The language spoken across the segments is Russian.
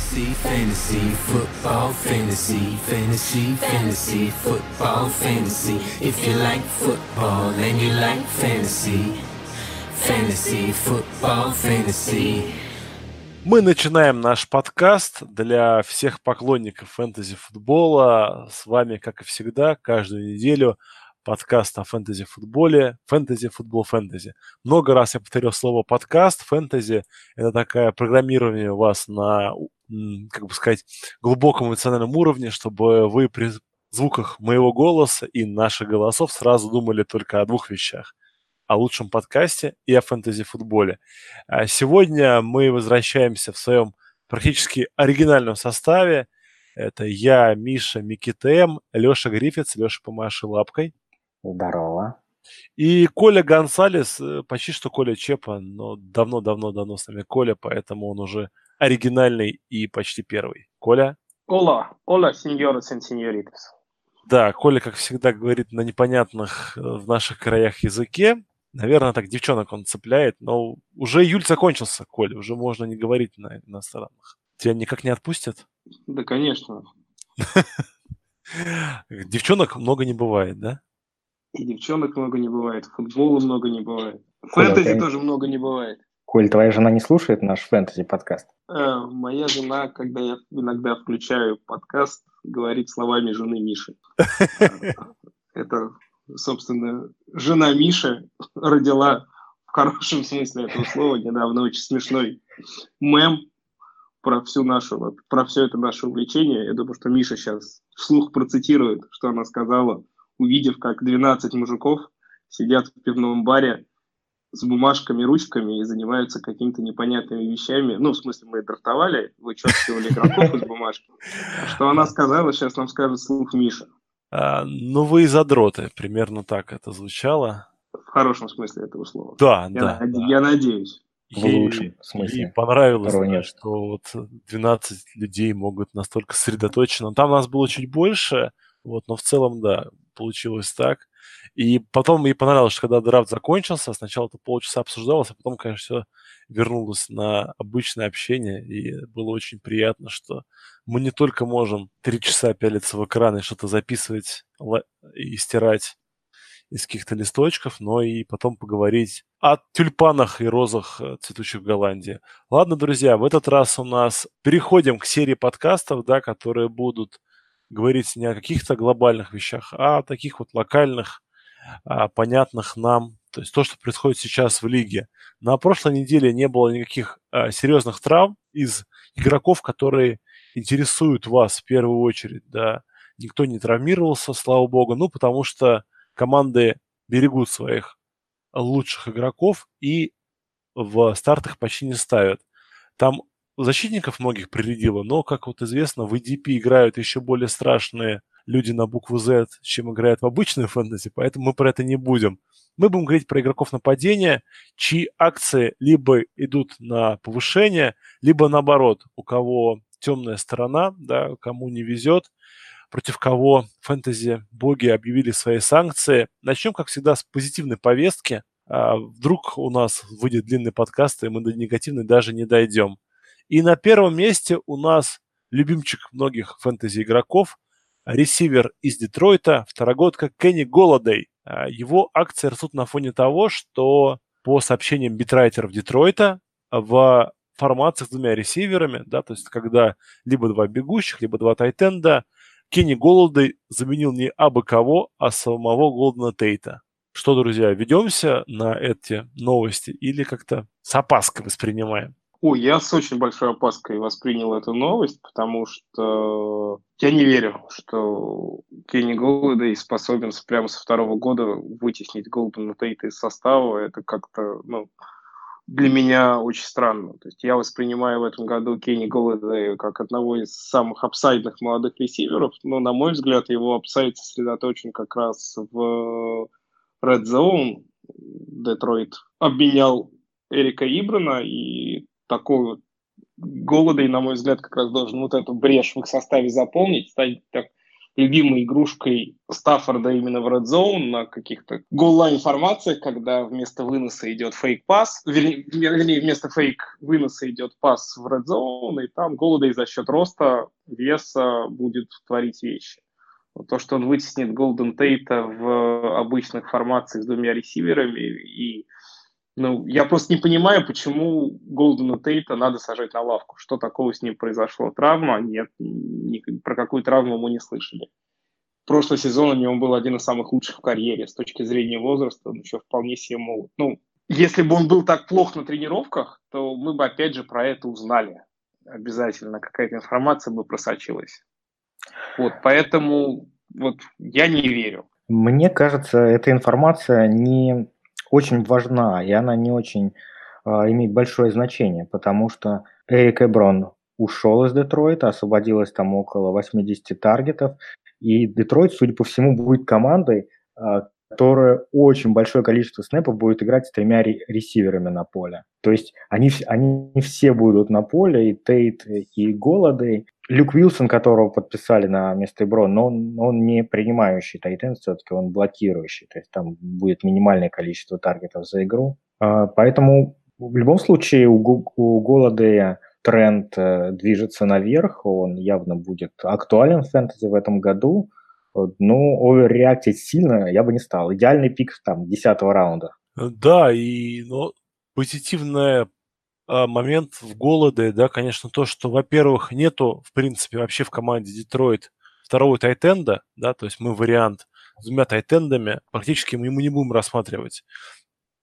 Fantasy, fantasy, football, fantasy, fantasy, fantasy, football, fantasy. If you like football and you like fantasy, fantasy, football, fantasy. Мы начинаем наш подкаст для всех поклонников фэнтези-футбола. С вами, как и всегда, каждую неделю подкаст о фэнтези-футболе, фэнтези-футбол, фэнтези. Много раз я повторил слово подкаст, фэнтези – это такое программирование вас на, как бы сказать, глубоком эмоциональном уровне, чтобы вы при звуках моего голоса и наших голосов сразу думали только о двух вещах о лучшем подкасте и о фэнтези-футболе. А сегодня мы возвращаемся в своем практически оригинальном составе. Это я, Миша, Микитем, Леша Гриффитс. Леша, помаши лапкой. Здорово. И Коля Гонсалес, э, почти что Коля Чепа, но давно-давно-давно с нами Коля, поэтому он уже оригинальный и почти первый. Коля? Ола, ола, сеньоры и сеньоритас. Да, Коля, как всегда, говорит на непонятных э, в наших краях языке. Наверное, так девчонок он цепляет, но уже июль закончился, Коля, уже можно не говорить на иностранных. Тебя никак не отпустят? Да, конечно. Девчонок много не бывает, да? И девчонок много не бывает, футбола много не бывает. Фэнтези тоже много не бывает. Коль, твоя жена не слушает наш фэнтези-подкаст? Э, моя жена, когда я иногда включаю подкаст, говорит словами жены Миши. Это, собственно, жена Миши родила в хорошем смысле этого слова недавно очень смешной мем про всю нашу, про все это наше увлечение. Я думаю, что Миша сейчас вслух процитирует, что она сказала увидев, как 12 мужиков сидят в пивном баре с бумажками, ручками и занимаются какими-то непонятными вещами. Ну, в смысле, мы драфтовали, вычеркивали игроков из бумажки. Что она сказала, сейчас нам скажет слух Миша. А, ну, вы задроты, примерно так это звучало. В хорошем смысле этого слова. Да, я да, над... да. Я надеюсь. Ей, в лучшем смысле. Ей понравилось, нет. что вот 12 людей могут настолько сосредоточенно. Там нас было чуть больше, вот, но в целом, да, получилось так. И потом мне понравилось, что когда драфт закончился, сначала это полчаса обсуждалось, а потом, конечно, все вернулось на обычное общение, и было очень приятно, что мы не только можем три часа пялиться в экран и что-то записывать и стирать из каких-то листочков, но и потом поговорить о тюльпанах и розах, э, цветущих в Голландии. Ладно, друзья, в этот раз у нас переходим к серии подкастов, да, которые будут говорить не о каких-то глобальных вещах, а о таких вот локальных, а, понятных нам, то есть то, что происходит сейчас в лиге. На прошлой неделе не было никаких а, серьезных травм из игроков, которые интересуют вас в первую очередь, да. Никто не травмировался, слава богу, ну, потому что команды берегут своих лучших игроков и в стартах почти не ставят. Там защитников многих прирядило, но, как вот известно, в EDP играют еще более страшные люди на букву Z, чем играют в обычную фэнтези, поэтому мы про это не будем. Мы будем говорить про игроков нападения, чьи акции либо идут на повышение, либо наоборот, у кого темная сторона, да, кому не везет, против кого фэнтези боги объявили свои санкции. Начнем, как всегда, с позитивной повестки. А вдруг у нас выйдет длинный подкаст, и мы до негативной даже не дойдем. И на первом месте у нас любимчик многих фэнтези-игроков, ресивер из Детройта, второгодка Кенни Голодей. А, его акции растут на фоне того, что по сообщениям битрайтеров Детройта в формациях с двумя ресиверами, да, то есть когда либо два бегущих, либо два тайтенда, Кенни Голодей заменил не абы кого, а самого Голдена Тейта. Что, друзья, ведемся на эти новости или как-то с опаской воспринимаем? Ой, я с очень большой опаской воспринял эту новость, потому что я не верю, что Кенни Голдей способен прямо со второго года вытеснить Голдена Тейта из состава. Это как-то, ну, для меня очень странно. То есть я воспринимаю в этом году Кенни Голдея как одного из самых upside ных молодых ресиверов, но, на мой взгляд, его upside сосредоточен как раз в Red Zone. Детройт обменял Эрика Ибрана, и голода, и, на мой взгляд, как раз должен вот эту брешь в их составе заполнить, стать так, любимой игрушкой Стаффорда именно в Red Zone на каких-то голлайн формациях, когда вместо выноса идет фейк-пас, вернее, вместо фейк-выноса идет пас в Red Zone, и там Голодей за счет роста веса будет творить вещи. То, что он вытеснит Голден Тейта в обычных формациях с двумя ресиверами и ну, я просто не понимаю, почему Голдена Тейта надо сажать на лавку. Что такого с ним произошло? Травма? Нет, ни, про какую травму мы не слышали. Прошлый сезон у него был один из самых лучших в карьере. С точки зрения возраста он еще вполне себе молод. Ну, если бы он был так плох на тренировках, то мы бы опять же про это узнали. Обязательно какая-то информация бы просочилась. Вот, поэтому вот я не верю. Мне кажется, эта информация не очень важна, и она не очень а, имеет большое значение, потому что Эрик Эброн ушел из Детройта, освободилось там около 80 таргетов, и Детройт, судя по всему, будет командой, а, которая очень большое количество снэпов будет играть с тремя ресиверами на поле. То есть они, они все будут на поле, и Тейт, и Голодей. Люк Вилсон, которого подписали на место Эброн, но он, он не принимающий тайтен, все-таки он блокирующий. То есть там будет минимальное количество таргетов за игру. А, поэтому в любом случае у, у Голодея тренд э, движется наверх, он явно будет актуален в фэнтези в этом году. Ну, оверреактить сильно я бы не стал. Идеальный пик там 10 раунда. Да, и ну, позитивный а, момент в голоде, да, конечно, то, что, во-первых, нету, в принципе, вообще в команде Детройт второго тайтенда, да, то есть мы вариант с двумя тайтендами практически мы ему не будем рассматривать.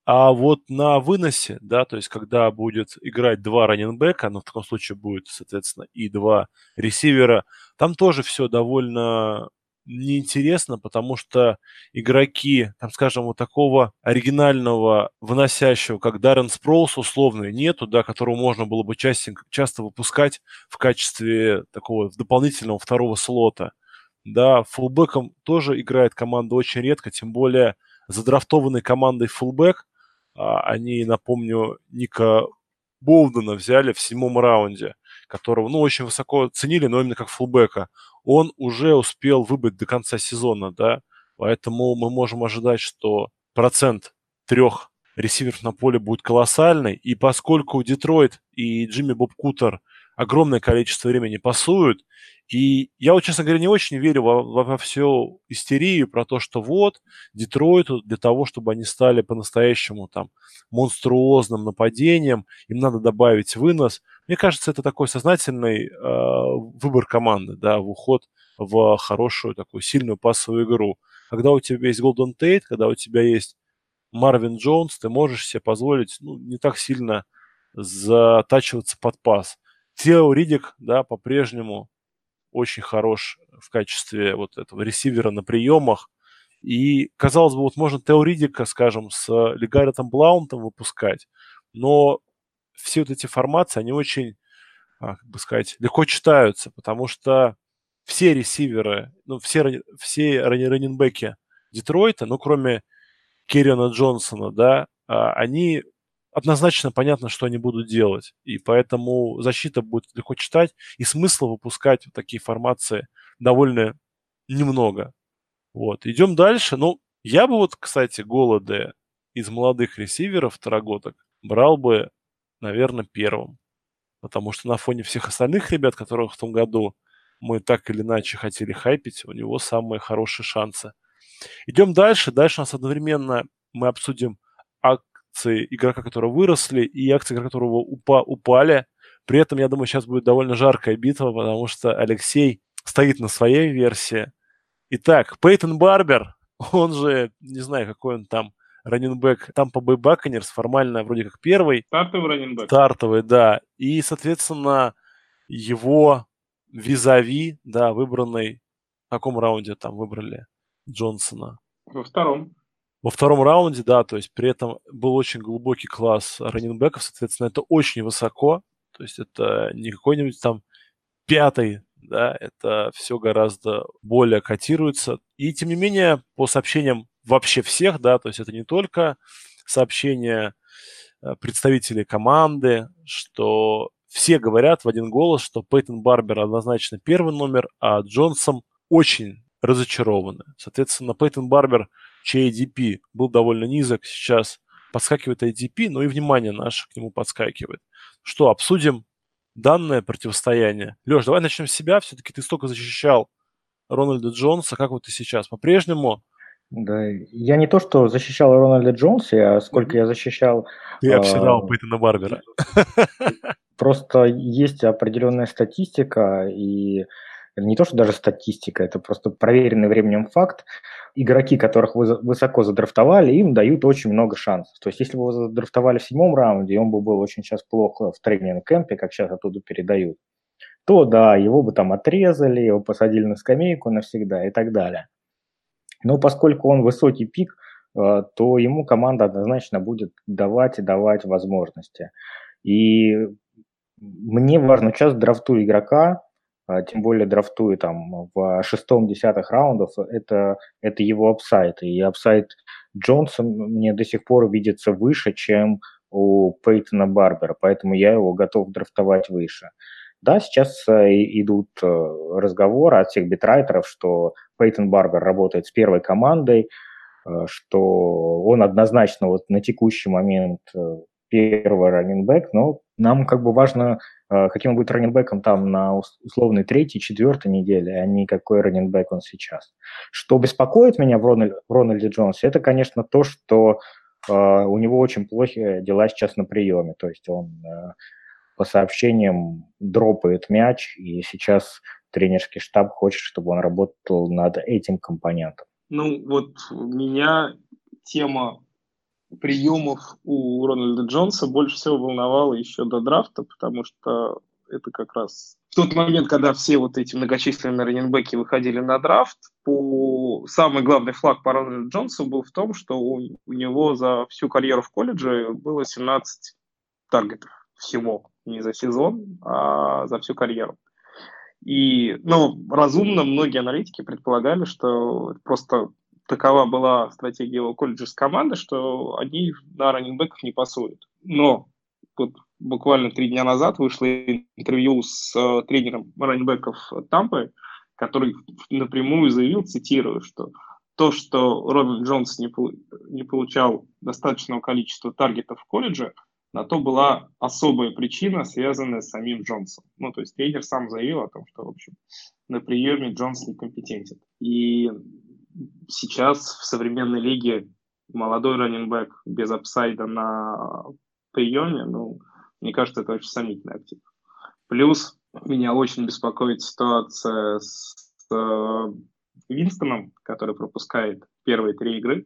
А вот на выносе, да, то есть когда будет играть два раненбека, ну, в таком случае будет, соответственно, и два ресивера, там тоже все довольно неинтересно, потому что игроки, там, скажем, вот такого оригинального выносящего, как Даррен Спроус, условно, нету, да, которого можно было бы часто, часто выпускать в качестве такого дополнительного второго слота. Да, фулбеком тоже играет команда очень редко, тем более задрафтованной командой фулбек, а, они, напомню, Ника Болдена взяли в седьмом раунде, которого, ну, очень высоко ценили, но именно как фулбека он уже успел выбыть до конца сезона, да, поэтому мы можем ожидать, что процент трех ресиверов на поле будет колоссальный, и поскольку Детройт и Джимми Боб Кутер огромное количество времени пасуют, и я вот, честно говоря, не очень верю во, во, во всю истерию про то, что вот, Детройту для того, чтобы они стали по-настоящему там монструозным нападением, им надо добавить вынос – мне кажется, это такой сознательный э, выбор команды, да, в уход в хорошую такую сильную пассовую игру. Когда у тебя есть Голден Тейт, когда у тебя есть Марвин Джонс, ты можешь себе позволить ну, не так сильно затачиваться под пас. Тео Ридик, да, по-прежнему очень хорош в качестве вот этого ресивера на приемах. И, казалось бы, вот можно Тео Ридика, скажем, с Легаретом Блаунтом выпускать, но все вот эти формации, они очень, а, как бы сказать, легко читаются, потому что все ресиверы, ну, все, все раннинбеки Детройта, ну, кроме Керриона Джонсона, да, а, они однозначно понятно, что они будут делать. И поэтому защита будет легко читать, и смысла выпускать вот такие формации довольно немного. Вот. Идем дальше. Ну, я бы вот, кстати, голоды из молодых ресиверов второгодок брал бы наверное, первым. Потому что на фоне всех остальных ребят, которых в том году мы так или иначе хотели хайпить, у него самые хорошие шансы. Идем дальше. Дальше у нас одновременно мы обсудим акции игрока, которые выросли, и акции игрока, которого упа упали. При этом, я думаю, сейчас будет довольно жаркая битва, потому что Алексей стоит на своей версии. Итак, Пейтон Барбер, он же, не знаю, какой он там, раненбэк Тампа Бэй Баконерс, формально вроде как первый. Стартовый раненбэк. Стартовый, да. И, соответственно, его визави, да, выбранный, в каком раунде там выбрали Джонсона? Во втором. Во втором раунде, да, то есть при этом был очень глубокий класс раненбеков, соответственно, это очень высоко, то есть это не какой-нибудь там пятый, да, это все гораздо более котируется. И тем не менее, по сообщениям вообще всех, да, то есть это не только сообщения э, представителей команды, что все говорят в один голос, что Пейтон Барбер однозначно первый номер, а Джонсон очень разочарованы. Соответственно, Пейтон Барбер, чей ADP был довольно низок, сейчас подскакивает ADP, но и внимание наше к нему подскакивает. Что, обсудим данное противостояние? Леш, давай начнем с себя. Все-таки ты столько защищал Рональда Джонса. Как вот ты сейчас? По-прежнему да, я не то, что защищал Рональда Джонса, а сколько я защищал... Ты обсирал э, Пейтона Барбера. Просто есть определенная статистика, и не то, что даже статистика, это просто проверенный временем факт. Игроки, которых вы высоко задрафтовали, им дают очень много шансов. То есть, если бы вы задрафтовали в седьмом раунде, он бы был очень сейчас плохо в тренинг-кемпе, как сейчас оттуда передают, то да, его бы там отрезали, его посадили на скамейку навсегда и так далее. Но поскольку он высокий пик, э, то ему команда однозначно будет давать и давать возможности. И мне важно сейчас драфту игрока, а, тем более драфтую там в шестом-десятых раундов, это, это его upside. И upside Джонса мне до сих пор видится выше, чем у Пейтона Барбера, поэтому я его готов драфтовать выше. Да, сейчас э, идут э, разговоры от всех beat writer ов, что Пейтон Барбер работает с первой командой, э, что он однозначно вот на текущий момент первый running back, но нам как бы важно, каким он будет раненбэком там на условной третьей, четвертой неделе, а не какой раненбэк он сейчас. Что беспокоит меня в, Рональд, в Рональде Джонсе, это, конечно, то, что у него очень плохие дела сейчас на приеме. То есть он по сообщениям дропает мяч, и сейчас тренерский штаб хочет, чтобы он работал над этим компонентом. Ну, вот меня тема приемов у Рональда Джонса больше всего волновала еще до драфта, потому что это как раз в тот момент, когда все вот эти многочисленные раненбеки выходили на драфт, по... самый главный флаг по Рональду Джонсу был в том, что у, у него за всю карьеру в колледже было 17 таргетов всего не за сезон, а за всю карьеру. И, ну, разумно многие аналитики предполагали, что просто такова была стратегия его колледжа с команды, что они на раннингбеков не пасуют. Но вот буквально три дня назад вышло интервью с э, тренером раннингбеков Тампы, который напрямую заявил, цитирую, что то, что Робин Джонс не, не получал достаточного количества таргетов в колледже – на то была особая причина, связанная с самим Джонсом. Ну, то есть тренер сам заявил о том, что, в общем, на приеме Джонс некомпетентен. И сейчас в современной лиге молодой running back без upside а на приеме, ну, мне кажется, это очень сомнительный актив. Плюс меня очень беспокоит ситуация с э, Винстоном, который пропускает первые три игры.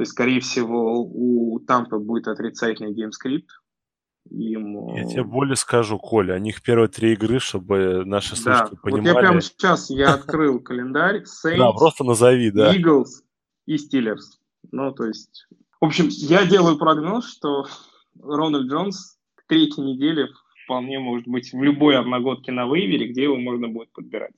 То есть, скорее всего, у Тампы будет отрицательный game script. Им... Я тебе более скажу, Коля, у них первые три игры, чтобы наши слушатели да. понимали. Вот я прямо сейчас я открыл календарь. Saints, да, просто назови, да. Eagles и Steelers. Ну, то есть... В общем, я делаю прогноз, что Рональд Джонс к третьей неделе вполне может быть в любой одногодке на вейвере, где его можно будет подбирать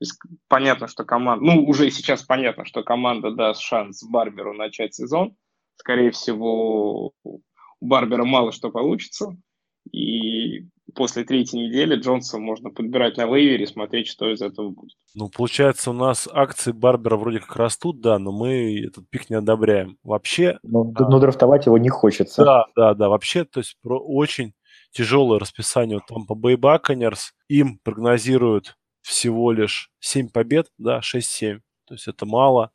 есть понятно, что команда, ну, уже сейчас понятно, что команда даст шанс Барберу начать сезон. Скорее всего, у Барбера мало что получится. И после третьей недели Джонса можно подбирать на вейвере и смотреть, что из этого будет. Ну, получается, у нас акции Барбера вроде как растут, да, но мы этот пик не одобряем. Вообще... Ну, а... но драфтовать его не хочется. Да, да, да. Вообще, то есть про очень тяжелое расписание там по Buccaneers. Им прогнозируют всего лишь 7 побед, да, 6-7. То есть это мало.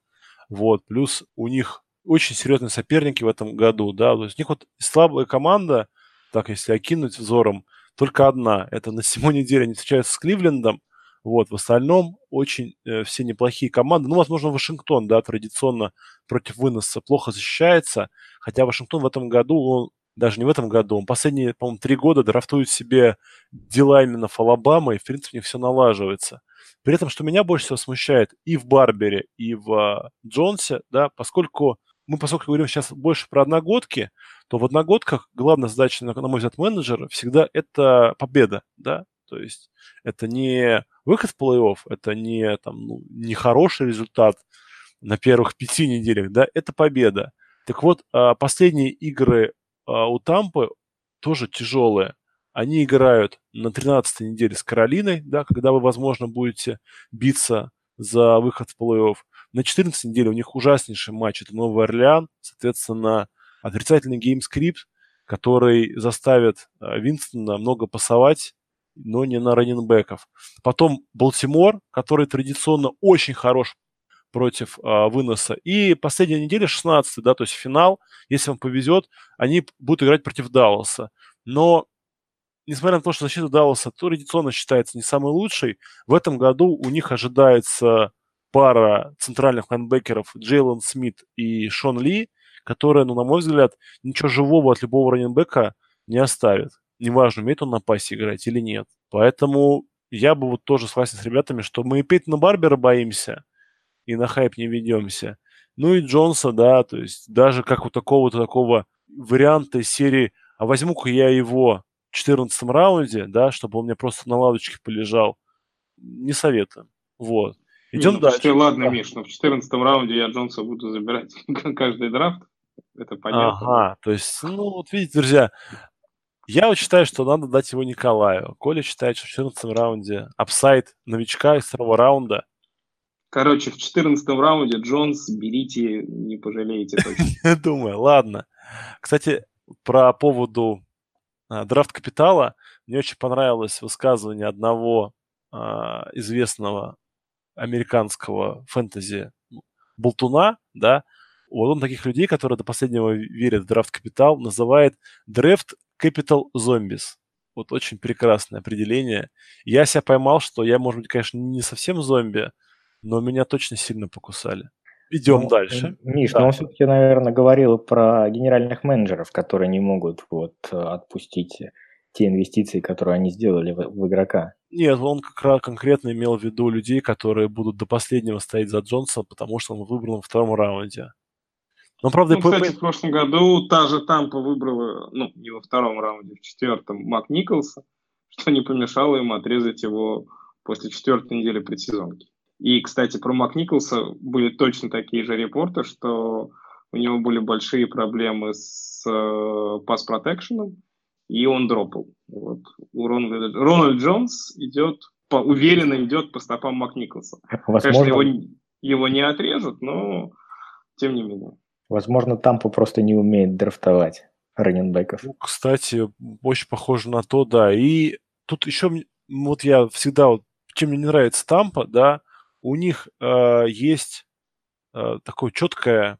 Вот. Плюс у них очень серьезные соперники в этом году, да. То есть у них вот слабая команда, так если окинуть взором, только одна. Это на седьмой неделе они встречаются с Кливлендом. Вот, в остальном очень э, все неплохие команды. Ну, возможно, Вашингтон, да, традиционно против выноса плохо защищается. Хотя Вашингтон в этом году, он даже не в этом году, он последние, по-моему, три года драфтует себе дела именно в Алабама, и, в принципе, у них все налаживается. При этом, что меня больше всего смущает и в Барбере, и в uh, Джонсе, да, поскольку мы, поскольку говорим сейчас больше про одногодки, то в одногодках главная задача, на, мой взгляд, менеджера всегда это победа, да, то есть это не выход в плей-офф, это не, там, ну, не хороший результат на первых пяти неделях, да, это победа. Так вот, а, последние игры а, у Тампы тоже тяжелые. они играют на 13 неделе с Каролиной, да, когда вы, возможно, будете биться за выход в плей-офф. На 14 неделе у них ужаснейший матч. Это Новый Орлеан, соответственно, отрицательный game script, который заставит э, Винстона много пасовать, но не на раннинбеков. Потом Балтимор, который традиционно очень хорош против а, выноса. И последняя неделя, 16 да, то есть финал, если вам повезет, они будут играть против Далласа. Но, несмотря на то, что защита Далласа традиционно считается не самой лучшей, в этом году у них ожидается пара центральных лайнбекеров Джейлон Смит и Шон Ли, которая, ну, на мой взгляд, ничего живого от любого раненбека не оставит. Неважно, умеет он на пасе играть или нет. Поэтому я бы вот тоже согласен с ребятами, что мы и Пейтона Барбера боимся, и на хайп не ведемся. Ну и Джонса, да, то есть даже как у такого-то такого варианта серии, а возьму-ка я его в 14 раунде, да, чтобы он мне просто на лавочке полежал, не советую. Вот. Идем ну, дальше. Ладно, да. Миш, но в 14 раунде я Джонса буду забирать каждый драфт. Это понятно. Ага, то есть, ну, вот видите, друзья, я вот считаю, что надо дать его Николаю. Коля считает, что в 14 раунде upside новичка из второго раунда. Короче, в 14 раунде Джонс берите, не пожалеете точно. Думаю, ладно. Кстати, про поводу а, драфт капитала мне очень понравилось высказывание одного а, известного американского фэнтези болтуна, да, вот он таких людей, которые до последнего верят в драфт капитал, называет драфт capital zombies. Вот очень прекрасное определение. Я себя поймал, что я, может быть, конечно, не совсем зомби, но меня точно сильно покусали. Идем ну, дальше. Миш, да. но он все-таки, наверное, говорил про генеральных менеджеров, которые не могут вот отпустить те инвестиции, которые они сделали в, в игрока. Нет, он как раз конкретно имел в виду людей, которые будут до последнего стоять за Джонса, потому что он выбран во втором раунде. Но, правда, ну, кстати, в прошлом году та же Тампа выбрала, ну, не во втором раунде, в четвертом Мак Николса, что не помешало ему отрезать его после четвертой недели предсезонки. И, кстати, про Мак Николса были точно такие же репорты, что у него были большие проблемы с э, пас-протекшеном, и он дропал. Вот. У Рональд, Рональд Джонс идет, по, уверенно идет по стопам Мак Николса. Возможно... Конечно, его, его не отрежут, но тем не менее. Возможно, Тампа просто не умеет драфтовать раненбеков. Ну, кстати, очень похоже на то, да. И тут еще, вот я всегда, вот, чем мне не нравится Тампа, да, у них э, есть э, такое четкое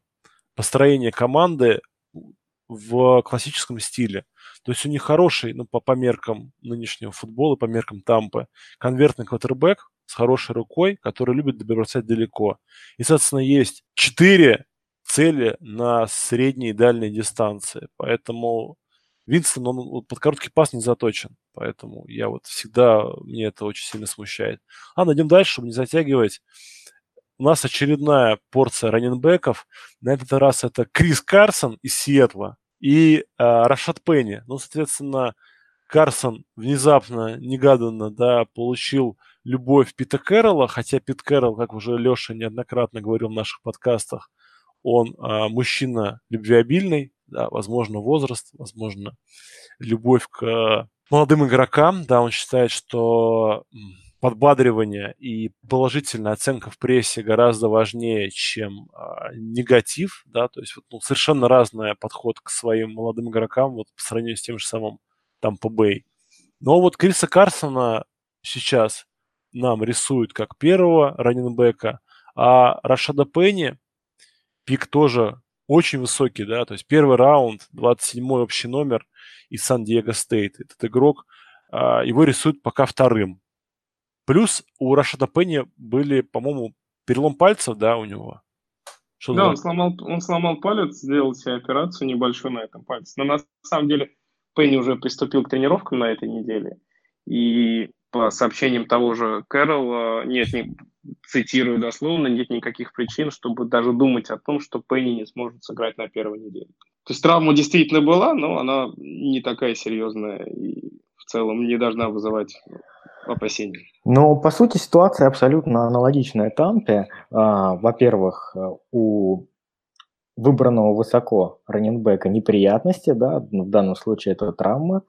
построение команды в классическом стиле. То есть у них хороший, ну, по, по меркам нынешнего футбола, по меркам Тампы, конвертный квотербек с хорошей рукой, который любит добираться далеко. И, соответственно, есть четыре цели на средней и дальней дистанции. Поэтому Винстон, он вот под короткий пас не заточен. Поэтому я вот всегда, мне это очень сильно смущает. А, идем дальше, чтобы не затягивать. У нас очередная порция раненбеков. На этот раз это Крис Карсон из Сиэтла и э, Рашат Пенни. Ну, соответственно, Карсон внезапно, негаданно, да, получил любовь Пита Кэрролла, хотя Пит Кэрролл, как уже Леша неоднократно говорил в наших подкастах, он а, мужчина любвеобильный, да, возможно, возраст, возможно, любовь к молодым игрокам, да, он считает, что подбадривание и положительная оценка в прессе гораздо важнее, чем а, негатив, да, то есть вот, ну, совершенно разный подход к своим молодым игрокам вот по сравнению с тем же самым там Бэй. Но вот Криса Карсона сейчас нам рисуют как первого раненбека, а Рашада Пенни pick тоже очень высокий, да, то есть первый раунд, 27-й общий номер из Сан-Диего Стейт. Этот игрок, а, его рисуют пока вторым. Плюс у Рашада Пенни были, по-моему, перелом пальцев, да, у него. Что да, он сломал, он сломал палец, сделал себе операцию небольшую на этом пальце. Но на самом деле Пенни уже приступил к тренировкам на этой неделе. И по сообщениям того же Кэррола, нет, не, цитирую дословно, нет никаких причин, чтобы даже думать о том, что Пенни не сможет сыграть на первой неделе. То есть травма действительно была, но она не такая серьезная и в целом не должна вызывать опасений. Ну, по сути, ситуация абсолютно аналогичная Тампе. А, во-первых, у выбранного высоко раненбека неприятности, да, в данном случае это травма,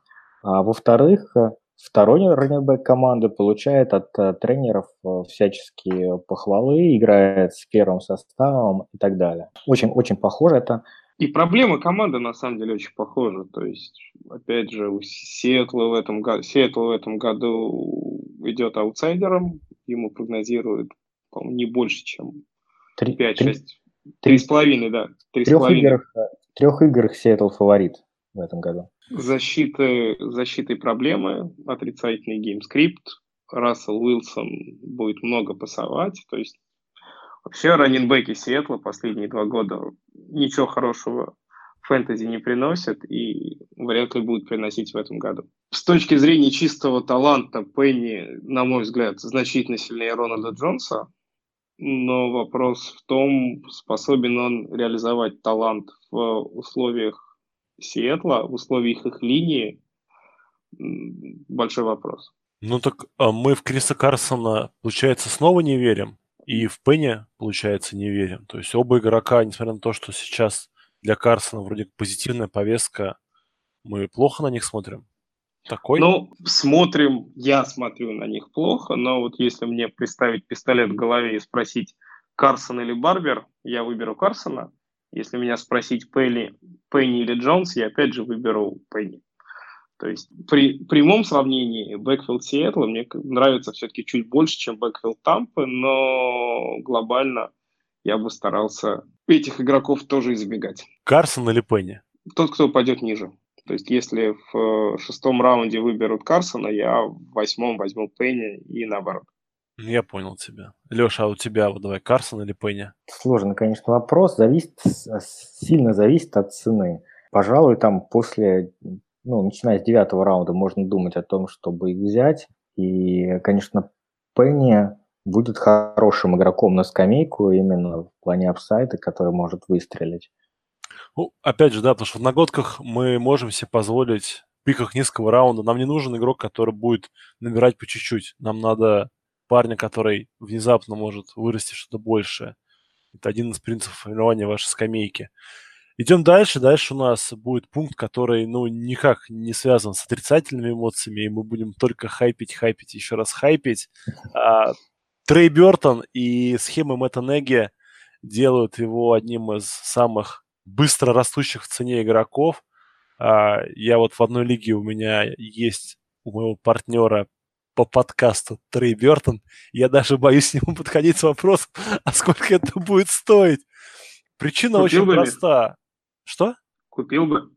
А во-вторых, второй раннинг команды получает от э, тренеров э, всяческие похвалы, играет с первым составом и так далее. Очень, очень похоже это. И проблема команды на самом деле очень похожа. То есть, опять же, у Сиэтла в этом, году, Сиэтл в этом году идет аутсайдером, ему прогнозируют, не больше, чем 5-6 Три с половиной, да. Три трех, играх, трех играх Сиэтл фаворит в этом году. Защиты, защиты проблемы, отрицательный game script. Рассел Уилсон будет много пасовать. То есть вообще раннинбеки Сиэтла последние два года ничего хорошего фэнтези не приносят и вряд ли будут приносить в этом году. С точки зрения чистого таланта Пенни, на мой взгляд, значительно сильнее Рональда Джонса, но вопрос в том, способен он реализовать талант в условиях Сиэтла, в условиях их линии, большой вопрос. Ну так а мы в Криса Карсона, получается, снова не верим, и в Пенни, получается, не верим. То есть оба игрока, несмотря на то, что сейчас для Карсона вроде позитивная повестка, мы плохо на них смотрим. Такой? Ну, смотрим, я смотрю на них плохо, но вот если мне представить пистолет в голове и спросить Карсон или Барбер, я выберу Карсона. Если меня спросить Пенни, Пенни или Джонс, я опять же выберу Пенни. То есть при прямом сравнении backfield Сиэтла мне нравится все-таки чуть больше, чем backfield Тампы, но глобально я бы старался этих игроков тоже избегать. Карсон или Пенни? Тот, кто пойдет ниже. То есть если в шестом раунде выберут Карсона, я в восьмом возьму Пенни и наоборот. Я понял тебя. Леша, а у тебя вот давай Карсон или Пенни? Сложный, конечно, вопрос. Зависит, сильно зависит от цены. Пожалуй, там после, ну, начиная с девятого раунда можно думать о том, чтобы их взять. И, конечно, Пенни будет хорошим игроком на скамейку именно в плане апсайда, который может выстрелить. Ну, опять же, да, потому что в нагодках мы можем себе позволить в пиках низкого раунда. Нам не нужен игрок, который будет набирать по чуть-чуть. Нам надо парня, который внезапно может вырасти что-то большее. Это один из принципов формирования вашей скамейки. Идем дальше. Дальше у нас будет пункт, который, ну, никак не связан с отрицательными эмоциями, и мы будем только хайпить, хайпить, еще раз хайпить. А, Трей Бертон и схемы Мэтта Неги делают его одним из самых быстро растущих в цене игроков. А, я вот в одной лиге у меня есть у моего партнера по подкасту Трей Бертон. Я даже боюсь к нему подходить с вопросом, а сколько это будет стоить. Причина Купил очень бы проста. Ли? Что? Купил бы.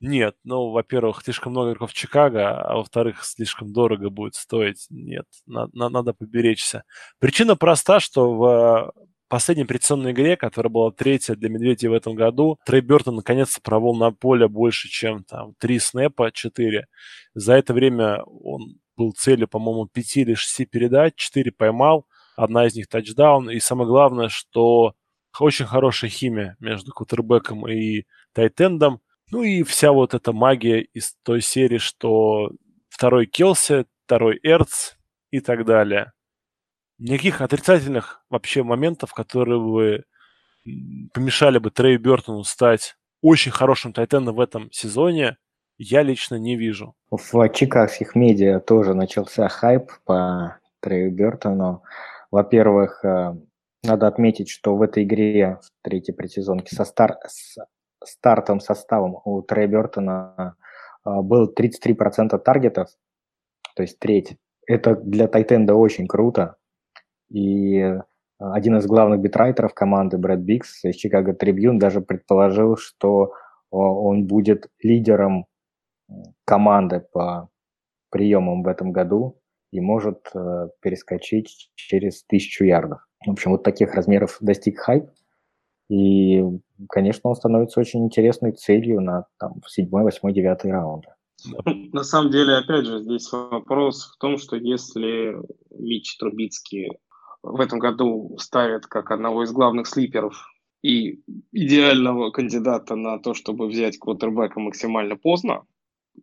Нет, ну, во-первых, слишком много игроков в Чикаго, а во-вторых, слишком дорого будет стоить. Нет, на, на, надо поберечься. Причина проста, что в последней предсезонной игре, которая была третья для Медведей в этом году, Трей Бертон наконец-то провел на поле больше, чем там три снэпа, четыре. За это время он был целью, по-моему, пяти или шести передач, четыре поймал, одна из них тачдаун. И самое главное, что очень хорошая химия между кутербеком и тайтендом. Ну и вся вот эта магия из той серии, что второй Келси, второй Эрц и так далее никаких отрицательных вообще моментов, которые бы помешали бы Трею Бертону стать очень хорошим тайтеном в этом сезоне, я лично не вижу. В чикагских медиа тоже начался хайп по Трею Бертону. Во-первых, э, надо отметить, что в этой игре, в третьей предсезонке, со стар... с стартовым составом у Трея Бертона был 33% таргетов, то есть треть. Это для тайтенда очень круто. И э, один из главных битрайтеров команды, Брэд Бикс из Chicago Tribune, даже предположил, что он будет лидером команды по приемам в этом году и может э, перескочить через тысячу ярдов. В общем, вот таких размеров достиг хайп. И, конечно, он становится очень интересной целью на там, 7, 8, 9 раунда. На самом деле, опять же, здесь вопрос в том, что если Мич Трубицкий в этом году ставят как одного из главных слиперов и идеального кандидата на то, чтобы взять квотербека максимально поздно,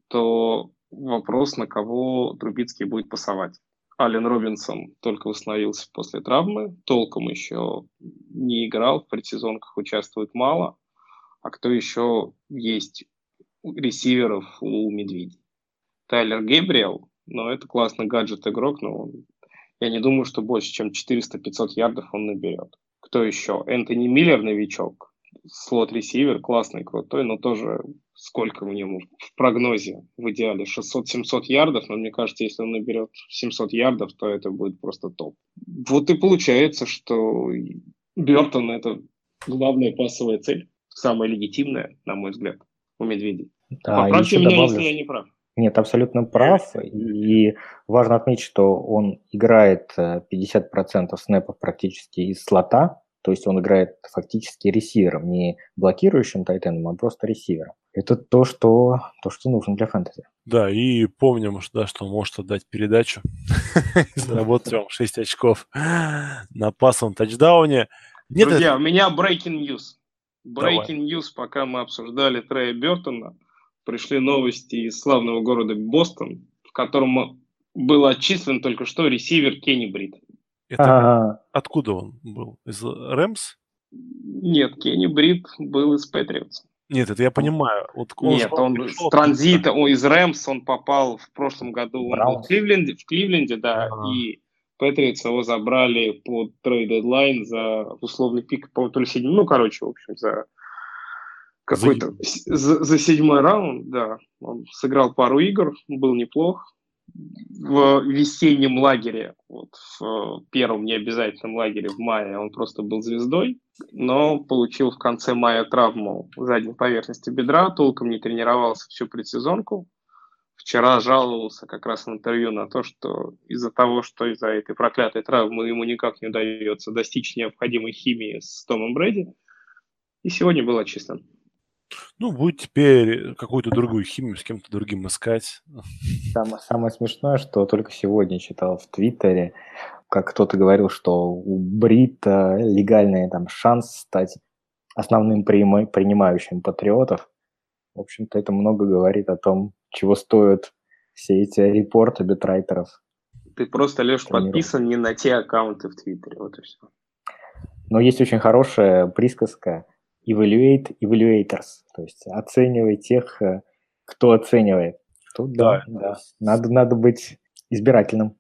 то вопрос, на кого Трубицкий будет пасовать. Ален Робинсон только восстановился после травмы, толком еще не играл, в предсезонках участвует мало. А кто еще есть ресиверов у Медведей? Тайлер Гейбриэл, но это классный гаджет-игрок, но он, я не думаю, что больше, чем 400-500 ярдов он наберет. Кто еще? Энтони Миллер, новичок, слот-ресивер, классный, крутой, но тоже сколько мне в прогнозе в идеале 600-700 ярдов, но мне кажется, если он наберет 700 ярдов, то это будет просто топ. Вот и получается, что Бертон это главная пасовая цель, самая легитимная, на мой взгляд, у медведей. Да, Поправьте меня, добавлю, если я не прав. Нет, абсолютно прав. И важно отметить, что он играет 50% э, снэпов практически из слота, то есть он играет фактически ресивером, не блокирующим тайтеном, а просто ресивером. Это то, что, то, что нужно для фэнтези. Да, и помним, да, что он может отдать передачу. Заработать 6 очков на пасовом тачдауне. Нет, Друзья, это... у меня breaking news. Breaking Давай. news, пока мы обсуждали Трея Бертона, пришли новости из славного города Бостон, в котором был отчислен только что ресивер Кенни Брит. Это А-а-а. откуда он был? Из Рэмс? Нет, Кенни Брит был из Патриотс. Нет, это я понимаю. Вот он Нет, он пришел, с транзита, он из Рэмс, он попал в прошлом году он был в Кливленде, в Кливленде, да, А-а-а. и Патриотс его забрали под трейд дедлайн за условный пик, по то ли седьмой, ну, короче, в общем, за какой-то, за, за седьмой раунд, да. Он сыграл пару игр, был неплох. В весеннем лагере, вот в первом необязательном лагере в мае. Он просто был звездой, но получил в конце мая травму задней поверхности бедра, толком не тренировался всю предсезонку, вчера жаловался как раз в интервью на то, что из-за того, что из-за этой проклятой травмы ему никак не удается достичь необходимой химии с Томом Брэди, и сегодня был отчислен. Ну, будет теперь какую-то другую химию с кем-то другим искать. Самое, самое смешное, что только сегодня читал в Твиттере, как кто-то говорил, что у Брита легальный там шанс стать основным принимающим патриотов. В общем-то, это много говорит о том, чего стоят все эти репорты битрайтеров. Ты просто, Леш, подписан не на те аккаунты в Твиттере, вот и все. Но есть очень хорошая присказка evaluate evaluators, то есть оценивай тех, э, кто оценивает. Тут да, да, да. Надо, надо быть избирательным.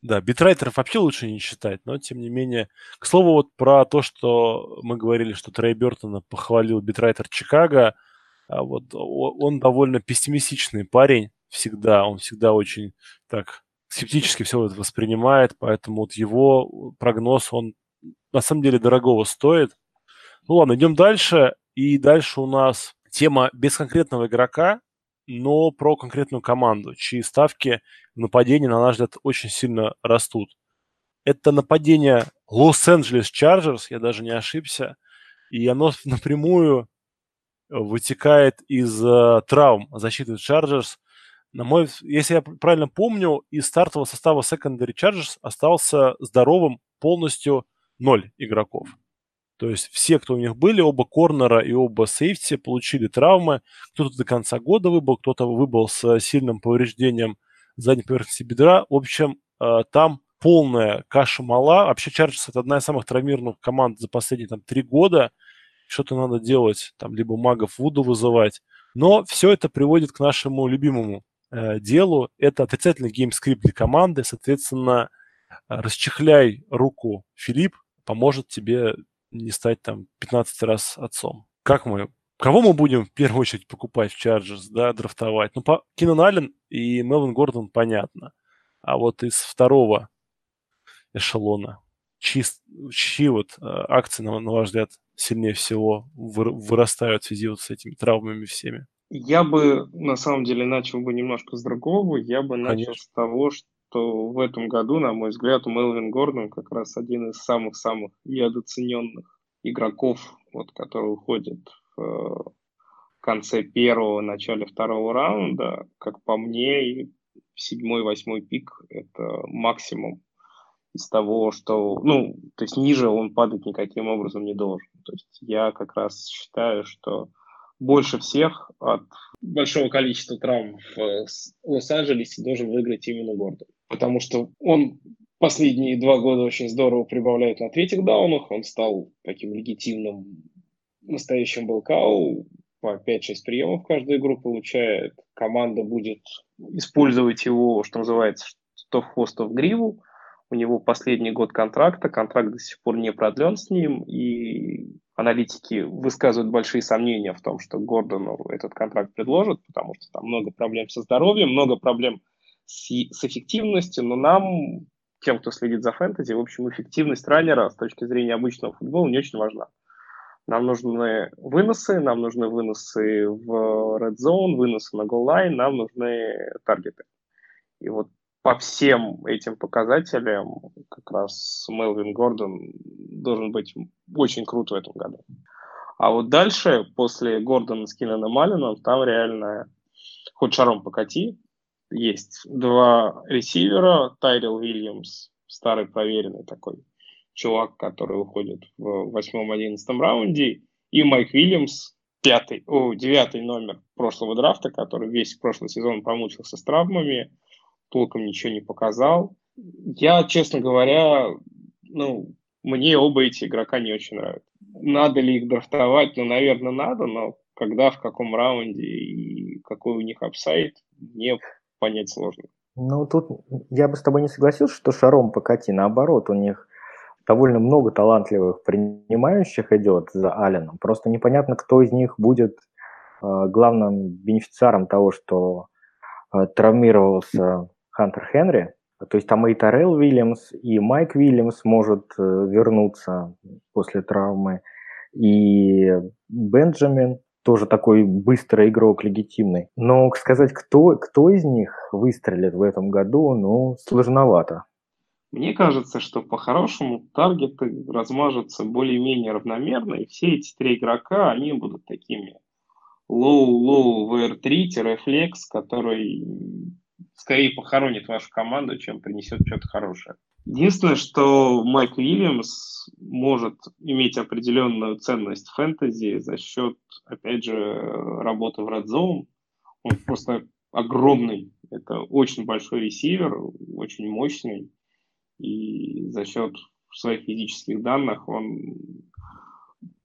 Да, битрайтеров вообще лучше не считать, но тем не менее. К слову, вот про то, что мы говорили, что Трей Бертона похвалил битрайтер Чикаго – а вот он довольно пессимистичный парень всегда, он всегда очень так скептически все это воспринимает, поэтому вот его прогноз, он на самом деле дорогого стоит. Ну ладно, идем дальше. И дальше у нас тема без конкретного игрока, но про конкретную команду, чьи ставки в нападении, на наш взгляд, очень сильно растут. Это нападение Лос-Анджелес Чарджерс, я даже не ошибся, и оно напрямую вытекает из э, травм защиты Chargers. На мой, если я правильно помню, из стартового состава secondary Chargers остался здоровым полностью ноль игроков. То есть все, кто у них были, оба корнера и оба сейфти получили травмы. Кто-то до конца года выбыл, кто-то выбыл с сильным повреждением задней поверхности бедра. В общем, э, там полная каша мала. Вообще Chargers это одна из самых травмированных команд за последние там, три года что-то надо делать, там, либо магов Вуду вызывать. Но все это приводит к нашему любимому э, делу. Это отрицательный game script для команды. Соответственно, расчехляй руку, Филипп поможет тебе не стать там 15 раз отцом. Как мы Кого мы будем в первую очередь покупать в Chargers, да, драфтовать? Ну, по... Кинан Аллен и Мелвин Гордон понятно. А вот из второго эшелона, чьи, чьи вот э, акции, на, на ваш взгляд, сильнее всего вырастают в связи вот с этими травмами всеми? Я бы, на самом деле, начал бы немножко с другого. Я бы начал Конечно. с того, что в этом году, на мой взгляд, Мелвин Гордон как раз один из самых-самых недооцененных игроков, вот, который уходит в э, конце первого, начале второго раунда. Как по мне, седьмой-восьмой пик – это максимум из того, что, ну, то есть ниже он падать никаким образом не должен. То есть я как раз считаю, что больше всех от большого количества травм в Лос-Анджелесе должен выиграть именно Гордон. Потому что он последние два года очень здорово прибавляет на третьих даунах, он стал таким легитимным настоящим Белкау, по 5-6 приемов каждую игру получает. Команда будет использовать его, что называется, что в хвост, в гриву. У него последний год контракта, контракт до сих пор не продлен с ним, и аналитики высказывают большие сомнения в том, что Гордону этот контракт предложат, потому что там много проблем со здоровьем, много проблем с, с эффективностью, но нам, тем, кто следит за фэнтези, в общем, эффективность раннера с точки зрения обычного футбола не очень важна. Нам нужны выносы, нам нужны выносы в red zone, выносы на line, нам нужны таргеты. И вот по всем этим показателям как раз Мелвин Гордон должен быть очень крут в этом году. А вот дальше, после Гордона с Кинаном Алленом, там реально хоть шаром покати. Есть два ресивера, Тайрил Уильямс, старый проверенный такой чувак, который уходит в восьмом-одиннадцатом раунде, и Майк Уильямс, пятый, о, девятый номер прошлого драфта, который весь прошлый сезон помучился с травмами, толком ничего не показал. Я, честно говоря, ну, мне оба эти игрока не очень нравятся. Надо ли их драфтовать? Ну, наверное, надо, но когда, в каком раунде и какой у них апсайд, мне понять сложно. Ну, тут я бы с тобой не согласился, что шаром покати. Наоборот, у них довольно много талантливых принимающих идет за Алленом. Просто непонятно, кто из них будет э, главным бенефициаром того, что э, травмировался Хантер Хенри. То есть там и Тарел Уильямс, и Майк Уильямс может э, вернуться после травмы, и Бенджамин тоже такой быстрый игрок, легитимный. Но сказать, кто, кто из них выстрелит в этом году, ну, сложновато. Мне кажется, что по-хорошему таргеты размажутся более-менее равномерно, и все эти три игрока, они будут такими low-low VR3-flex, который скорее похоронит вашу команду, чем принесет что-то хорошее. Единственное, что Майк Уильямс может иметь определенную ценность фэнтези за счет, опять же, работы в Red Zone. Он просто огромный. Это очень большой ресивер, очень мощный. И за счет своих физических данных он,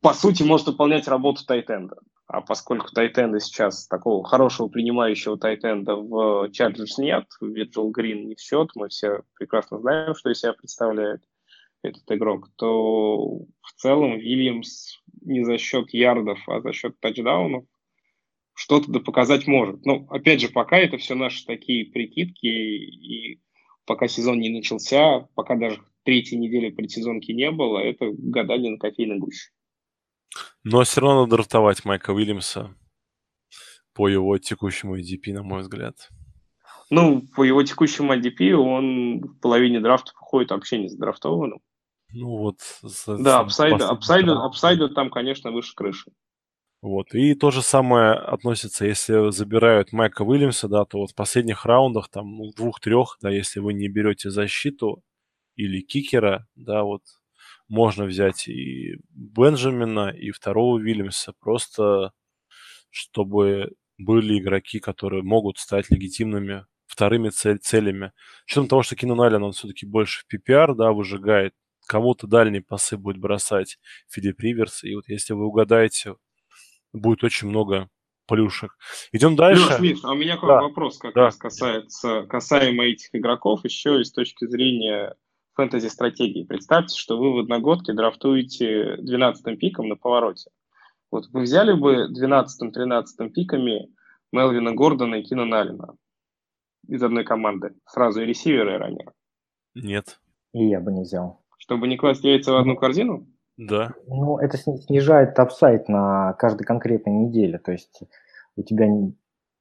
по сути, может выполнять работу тайтенда. А поскольку тайтенда сейчас такого хорошего принимающего тайтенда в Chargers нет, Virgil Green не в счет, мы все прекрасно знаем, что из себя представляет этот игрок, то в целом Вильямс не за счет ярдов, а за счет тачдаунов что-то да показать может. Ну, опять же, пока это все наши такие прикидки, и пока сезон не начался, пока даже третьей недели предсезонки не было, это гадание на кофейной гуще. Но все равно надо драфтовать Майка Уильямса по его текущему ADP, на мой взгляд. Ну, по его текущему ADP он в половине драфтов уходит вообще не задрафтованным. Ну вот. За, да, апсайда, апсайда, апсайда там, конечно, выше крыши. Вот. И то же самое относится, если забирают Майка Уильямса, да, то вот в последних раундах, там, ну, двух-трех, да, если вы не берете защиту или кикера, да, вот можно взять и Бенджамина, и второго Вильямса, просто чтобы были игроки, которые могут стать легитимными вторыми цель, целями. С учетом того, что Кинан Аллен, он все-таки больше в PPR, да, выжигает, кому-то дальние пасы будет бросать Филипп Риверс, и вот если вы угадаете, будет очень много плюшек. Идем дальше. Леш, Миш, а у меня да. вопрос как да. раз касается, касаемо этих игроков, еще и с точки зрения фэнтези-стратегии. Представьте, что вы в одногодке драфтуете 12-м пиком на повороте. Вот вы взяли бы 12-13 пиками Мелвина Гордона и Кина Налина из одной команды. Сразу и ресивера, и раннера. Нет. И я бы не взял. Чтобы не класть яйца в одну корзину? Да. Ну, это снижает апсайт на каждой конкретной неделе. То есть у тебя не,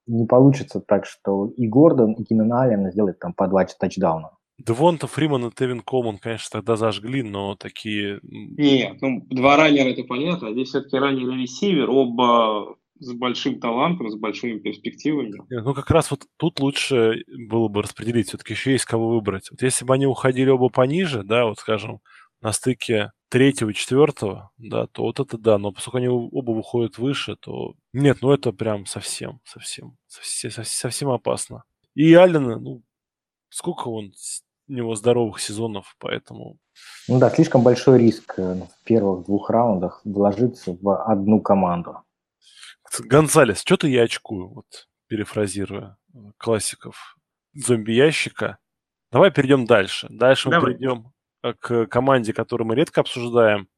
не получится так, что и Гордон, и Кинан Аллен сделают там по два тачдауна. Девонта Фриман и Тевин Колман, конечно, тогда зажгли, но такие... Нет, ну, два раннера, это понятно. А здесь все-таки раннер и ресивер, оба с большим талантом, с большими перспективами. Ну, как раз вот тут лучше было бы распределить. Все-таки еще есть кого выбрать. Вот если бы они уходили оба пониже, да, вот скажем, на стыке третьего и четвертого, да, то вот это да, но поскольку они оба выходят выше, то нет, ну это прям совсем, совсем, совсем, совсем опасно. И Аллен, ну, сколько он него здоровых сезонов, поэтому... Ну да, слишком большой риск э, в первых двух раундах вложиться в одну команду. Гонзалес, что-то я очкую, вот перефразируя э, классиков зомби-ящика. Давай перейдем дальше. Дальше мы Давай. перейдем э, к команде, которую мы редко обсуждаем.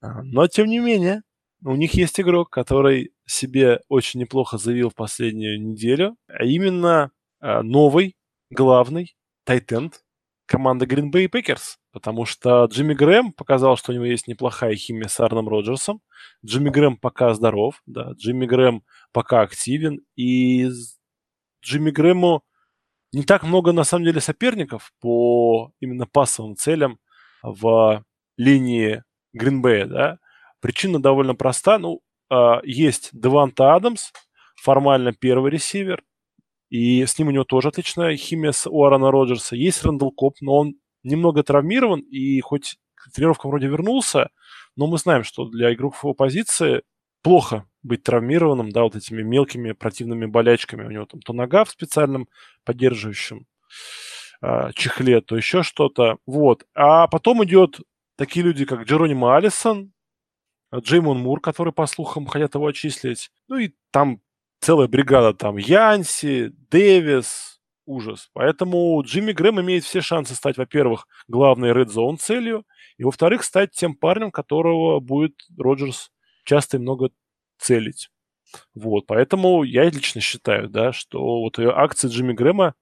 А, но, тем не менее, у них есть игрок, который себе очень неплохо заявил в последнюю неделю, а именно новый главный тайтенд команды Green Bay Packers, потому что Джимми Грэм показал, что у него есть неплохая химия с Арном Роджерсом. Джимми Грэм пока здоров, да, Джимми Грэм пока активен, и Джимми Грэму не так много, на самом деле, соперников по именно пассовым целям в линии Гринбея, да. Причина довольно проста. Ну, э, есть Даванте Адамс, формально первый ресивер, и с ним у него тоже отличная химия с Аароном Роджерсом. Есть Рэндалл Кобб, но он немного травмирован, и хоть к тренировкам вроде вернулся, но мы знаем, что для игроков позиции плохо быть травмированным, да, вот этими мелкими противными болячками. У него там то нога в специальном поддерживающем э, чехле, то еще что-то. Вот. А потом идет такие люди, как Джеронима Алисон, Джеймон Мур, который, по слухам, хотят его отчислить. Ну и там целая бригада, там Янси, Дэвис, ужас. Поэтому Джимми Грэм имеет все шансы стать, во-первых, главной Red Zone целью, и, во-вторых, стать тем парнем, которого будет Роджерс часто и много целить. Вот, поэтому я лично считаю, да, что вот акции Джимми Грэма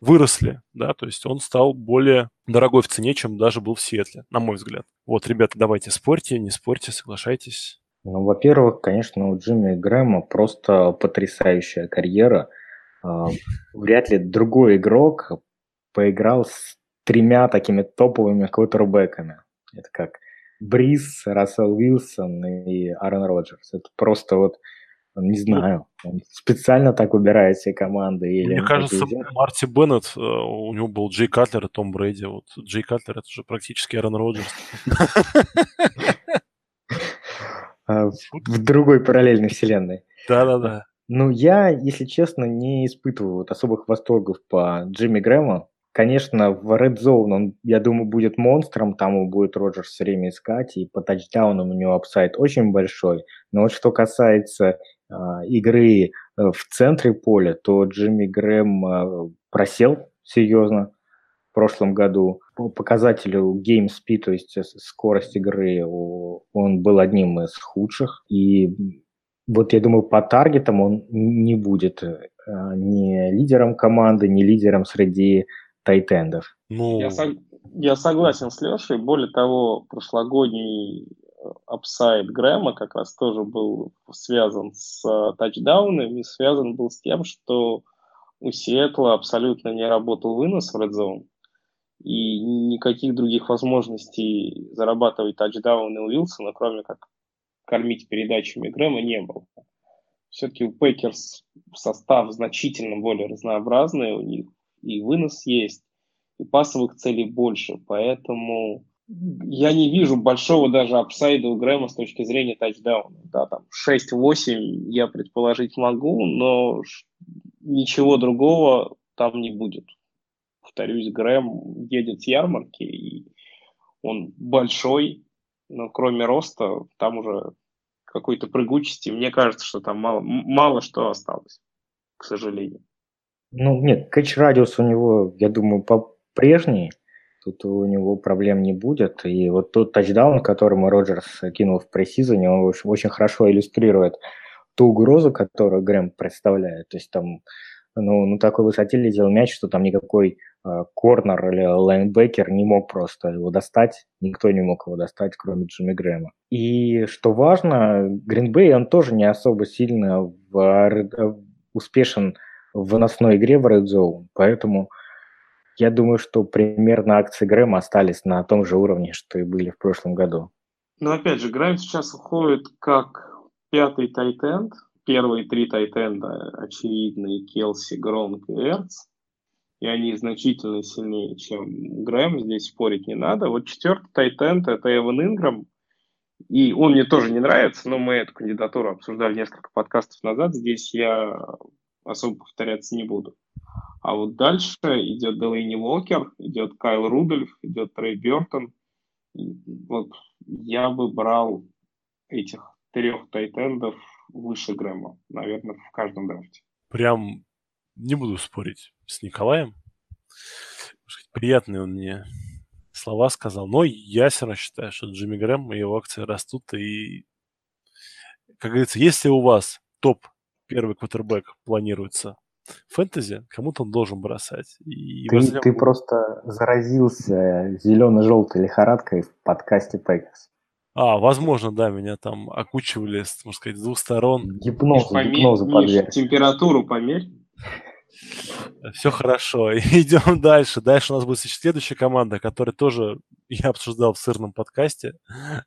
выросли, да, то есть он стал более дорогой в цене, чем даже был в Сиэтле, на мой взгляд. Вот, ребята, давайте спорьте, не спорьте, соглашайтесь. Ну, во-первых, конечно, у Джимми Грэма просто потрясающая карьера. А, вряд ли другой игрок поиграл с тремя такими топовыми квотербеками. Это как Бриз, Рассел Уилсон и Аарон Роджерс. Это просто вот, не знаю, он специально так выбирает все команды. Или Мне кажется, Марти Беннет, э, у него был Джей Катлер и Том Брейди. Вот Джей Катлер это же практически Аарон Роджерс. А, в другой параллельной вселенной. Да-да-да. Ну, я, если честно, не испытываю вот особых восторгов по Джимми Грэму. Конечно, в Red Zone он, я думаю, будет монстром, там его будет Роджер все время искать, и по тачдаунам у него upside очень большой. Но вот что касается э, игры в центре поля, то Джимми Грэм э, просел серьезно прошлом году. По показателю Game Speed, то есть скорость игры, он был одним из худших. И вот я думаю, по таргетам он не будет ни лидером команды, ни лидером среди тайтендов. Ну... Я, сог... я согласен с Лешей. Более того, прошлогодний upside Грэма как раз тоже был связан с э, тачдаунами, связан был с тем, что у Сиэтла абсолютно не работал вынос в Red Zone, и никаких других возможностей зарабатывать тачдауны Уилсона, кроме как кормить передачами Грэма, не было. Все-таки у Пекерс состав значительно более разнообразный, у них и вынос есть, и пасовых целей больше. Поэтому я не вижу большого даже upside 'а у Грэма с точки зрения тачдауна. Да, там 6-8 я предположить могу, но ничего другого там не будет. Повторюсь, Грэм едет с ярмарки, и он большой, но кроме роста там уже какой-то прыгучести, мне кажется, что там мало, мало что осталось, к сожалению. Ну, нет, кэч-радиус у него, я думаю, по-прежний. Тут у него проблем не будет. И вот тот тачдаун, который Роджерс кинул в пресизоне, он очень, хорошо иллюстрирует ту угрозу, которую Грэм представляет. То есть там ну, на такой высоте летел мяч, что там никакой корнер или лайнбекер не мог просто его достать. Никто не мог его достать, кроме Джимми Грэма. И что важно, Гринбей, он тоже не особо сильно в, успешен в выносной игре в Red Zone, поэтому я думаю, что примерно акции Грэма остались на том же уровне, что и были в прошлом году. Но опять же, Грэм сейчас уходит как пятый тайтенд. Первые три тайтенда очевидные Келси, Гронк и Эрц. И они значительно сильнее, чем Грэм. Здесь спорить не надо. Вот четвертый тайтенд – это Эван Инграм. И он мне тоже не нравится, но мы эту кандидатуру обсуждали несколько подкастов назад. Здесь я особо повторяться не буду. А вот дальше идет Делейни Уокер, идет Кайл Рудольф, идет Трей Бертон. Вот я бы брал этих трех тайтендов выше Грэма, наверное, в каждом драфте. Прям не буду спорить с Николаем. Приятные он мне слова сказал. Но я все равно считаю, что Джимми Грэм и его акции растут. И, как говорится, если у вас топ первый квотербек планируется фэнтези, кому-то он должен бросать. И ты, возьмем... ты просто заразился зелено-желтой лихорадкой в подкасте Пекерс. А, возможно, да, меня там окучивали, можно сказать, с двух сторон. Гипноз, гипнозу подверг. Температуру померь. Все хорошо. Идем дальше. Дальше у нас будет следующая команда, которая тоже я обсуждал в сырном подкасте.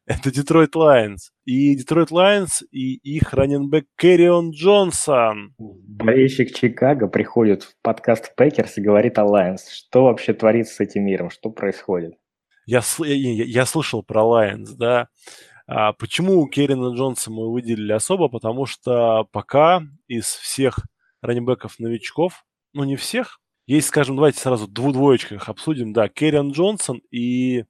Это Детройт Лайонс. И Детройт Лайонс и их running back Кэррион Джонсон. Болельщик Чикаго приходит в подкаст Пекерс и говорит о Лайонс. Что вообще творится с этим миром? Что происходит? Я, я, я слышал про Лайонс, да. А почему Кэрриона Джонсона мы выделили особо? Потому что пока из всех раннинбеков новичков, ну не всех, есть, скажем, давайте сразу дву двоечках обсудим, да, Кэррион Джонсон и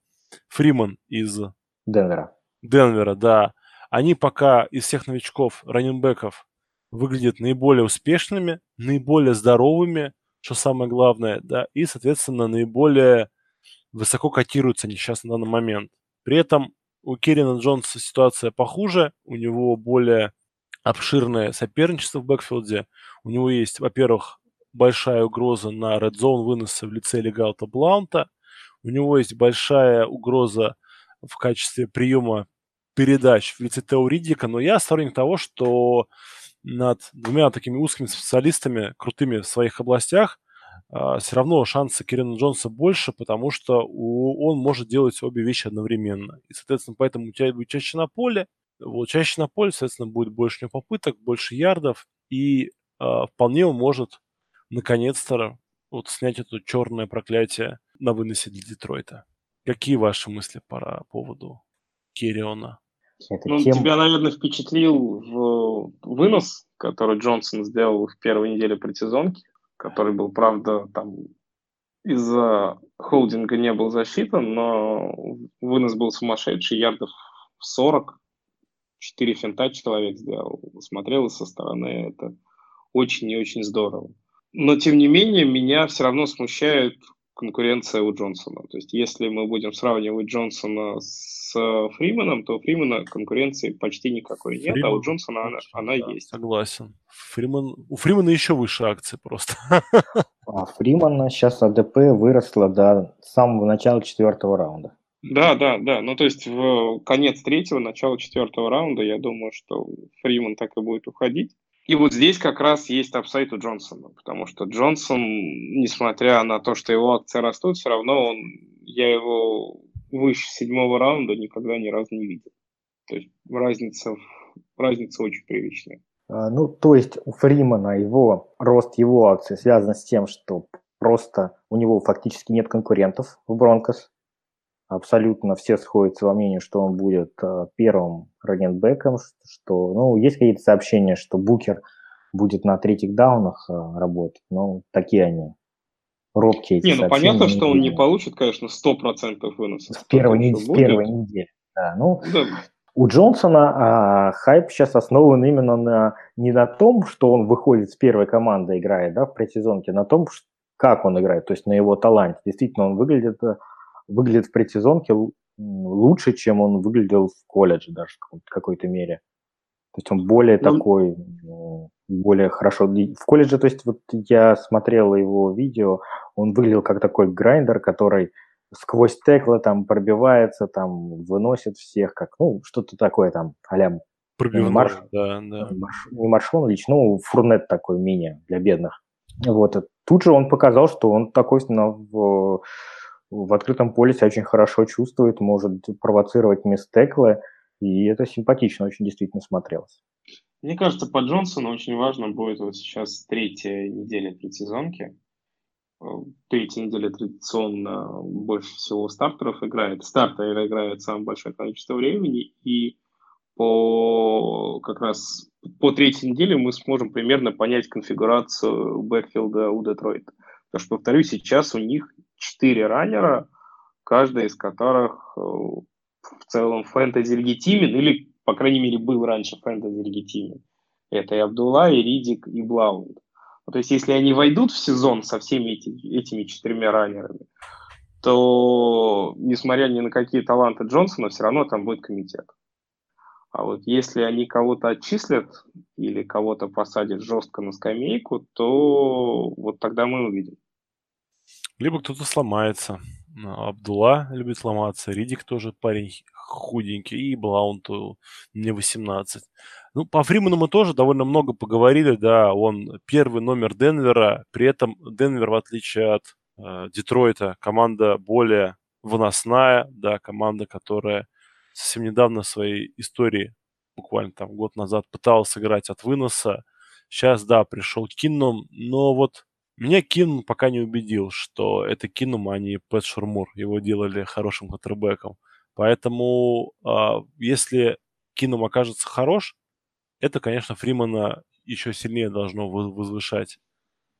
Фриман из Денвера. Денвера, да. Они пока из всех новичков, раннинбеков, выглядят наиболее успешными, наиболее здоровыми, что самое главное, да, и, соответственно, наиболее высоко котируются они сейчас на данный момент. При этом у Керрина Джонса ситуация похуже, у него более обширное соперничество в бэкфилде. У него есть, во-первых, большая угроза на red zone выноса в лице Легалта Блаунта. У него есть большая угроза в качестве приема передач в лице Тео Риддика, но я сторонник того, что над двумя такими узкими специалистами, крутыми в своих областях, а, все равно шансы Кирина Джонса больше, потому что он может делать обе вещи одновременно. И, соответственно, поэтому у тебя будет чаще на поле, вот, чаще на поле, соответственно, будет больше попыток, больше ярдов, и э, вполне он может наконец-то вот снять это черное проклятие на выносе для Детройта. Какие ваши мысли по поводу Керриона? ну, тем... Тебя, наверное, впечатлил в вынос, который Джонсон сделал в первой неделе предсезонки, который был, правда, там из-за холдинга не был засчитан, но вынос был сумасшедший, ярдов 40, четыре финта человек сделал. Смотрел со стороны, это очень и очень здорово. Но, тем не менее, меня все равно смущает конкуренция у Джонсона. То есть, если мы будем сравнивать Джонсона с Фриманом, то у Фримана конкуренции почти никакой нет, Фриман, а у Джонсона она, она да, есть. Согласен. Фриман, у Фримана еще выше акции просто. А Фримана сейчас АДП выросла до самого начала четвертого раунда. Да, да, да. Ну, то есть в конец третьего, начало четвертого раунда, я думаю, что Фриман так и будет уходить. И вот здесь как раз есть апсайт у Джонсона, потому что Джонсон, несмотря на то, что его акции растут, все равно он, я его выше седьмого раунда никогда ни разу не видел. То есть разница, разница очень приличная. А, ну, то есть у Фримана его рост его акций связан с тем, что просто у него фактически нет конкурентов в Бронкос абсолютно все сходятся во мнении, что он будет э, первым раненбеком, что, ну, есть какие-то сообщения, что Букер будет на третьих даунах э, работать, но такие они робкие эти Не, ну понятно, что он не получит, конечно, 100% выноса. С первой, не, с первой недели, да. Ну, да. У Джонсона а, хайп сейчас основан именно на не на том, что он выходит с первой команды, играет да, в предсезонке, на том, как он играет, то есть на его таланте. Действительно, он выглядит э, выглядит в предсезонке лучше, чем он выглядел в колледже даже в какой-то мере. То есть он более ну, такой, более хорошо. В колледже, то есть вот я смотрел его видео, он выглядел как такой грайндер, который сквозь теклы там пробивается, там выносит всех, как, ну, что-то такое там, а-ля Пробивной, марш, да, да. Марш, не маршрут лич, ну, фурнет такой мини для бедных. Вот. Тут же он показал, что он такой в, в открытом поле себя очень хорошо чувствует, может провоцировать мистеклы, и это симпатично очень действительно смотрелось. Мне кажется, по Джонсону очень важно будет вот сейчас третья неделя предсезонки. Э, третья неделя традиционно больше всего стартеров играет. Стартер играет самое большое количество времени, и по как раз по третьей неделе мы сможем примерно понять конфигурацию бэкфилда у Детройта. Потому что, повторюсь, сейчас у них четыре раннера, каждый из которых э, в целом фэнтези легитимен, или, по крайней мере, был раньше фэнтези легитимен. Это и Абдулла, и Ридик, и Блаунд. То есть если они войдут в сезон со всеми эти, этими четырьмя раннерами, то, несмотря ни на какие таланты Джонсона, все равно там будет комитет. А вот если они кого-то отчислят или кого-то посадят жестко на скамейку, то вот тогда мы увидим. Либо кто-то сломается. Абдулла любит сломаться, Ридик тоже парень худенький, и Блаунту не 18. Ну, по Фриману мы тоже довольно много поговорили, да, он первый номер Денвера, при этом Денвер, в отличие от э, Детройта, команда более выносная, да, команда, которая совсем недавно в своей истории, буквально там год назад, пыталась сыграть от выноса. Сейчас, да, пришел Кинном, но вот меня Кин пока не убедил, что это Киннум, а не Пэт Шурмур. Его делали хорошим квотербеком. Поэтому, э, если Киннум окажется хорош, это, конечно, Фримана еще сильнее должно возвышать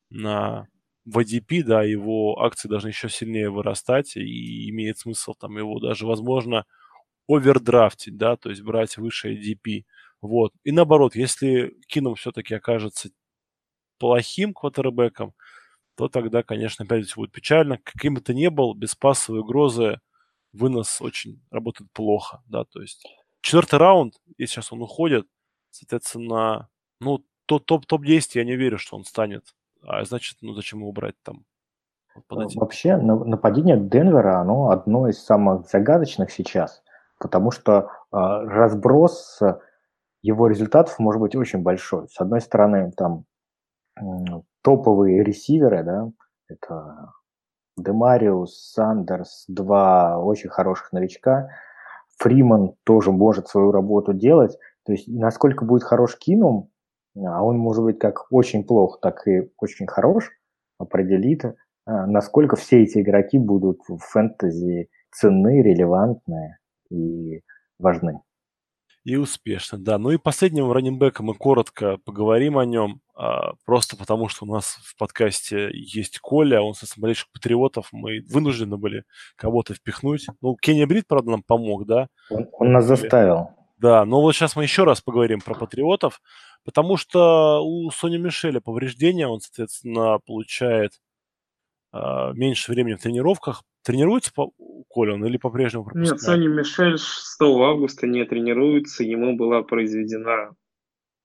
на в ADP, да, его акции должны еще сильнее вырастать, и имеет смысл там его даже, возможно, овердрафтить, да, то есть брать выше ADP. Вот. И наоборот, если Кином все-таки окажется плохим квотербеком, то тогда, конечно, опять все будет печально. Каким бы то ни был, без пассовой угрозы вынос очень работает плохо, да, то есть четвертый раунд, если сейчас он уходит, соответственно, ну, топ-10 топ, топ я не верю, что он станет. А значит, ну, зачем его брать там? Вот Вообще, нападение Денвера, оно одно из самых загадочных сейчас, потому что э, разброс его результатов может быть очень большой. С одной стороны, там топовые ресиверы, да, это Демариус, Сандерс, два очень хороших новичка. Фриман тоже может свою работу делать. То есть насколько будет хорош Кинум, а он может быть как очень плох, так и очень хорош, определит, а, насколько все эти игроки будут в фэнтези ценны, релевантны и важны. И успешно, да. Ну и последним раненбеком мы коротко поговорим о нем, а, просто потому что у нас в подкасте есть Коля, он со болельщик патриотов, мы вынуждены были кого-то впихнуть. Ну, Кенни Брид, правда, нам помог, да? Он, он нас заставил. Да, но вот сейчас мы еще раз поговорим про патриотов, потому что у Сони Мишеля повреждения, он, соответственно, получает э, меньше времени в тренировках. Тренируется по, Коля он или по-прежнему пропускает? Нет, Сони Мишель 6 августа не тренируется, ему была произведена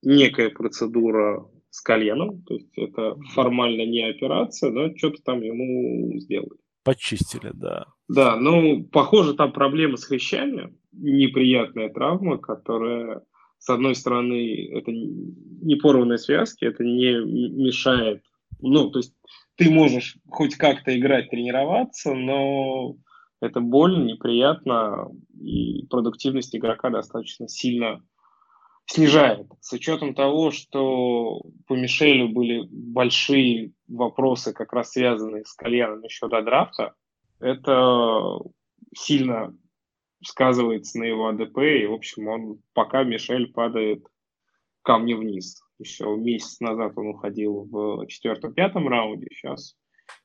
некая процедура с коленом, то есть это формально не операция, но что-то там ему сделали. Почистили, да. Да, ну, похоже, там проблемы с хрящами, неприятная травма, которая, с одной стороны, это не порванные связки, это не мешает, ну, то есть ты можешь хоть как-то играть, тренироваться, но это больно, неприятно, и продуктивность игрока достаточно сильно снижает. С учетом того, что по Мишелю были большие вопросы, как раз связанные с коленом еще до драфта, это сильно сказывается на его АДП, и, в общем, он пока Мишель падает камни вниз. Еще месяц назад он уходил в четвертом-пятом раунде, сейчас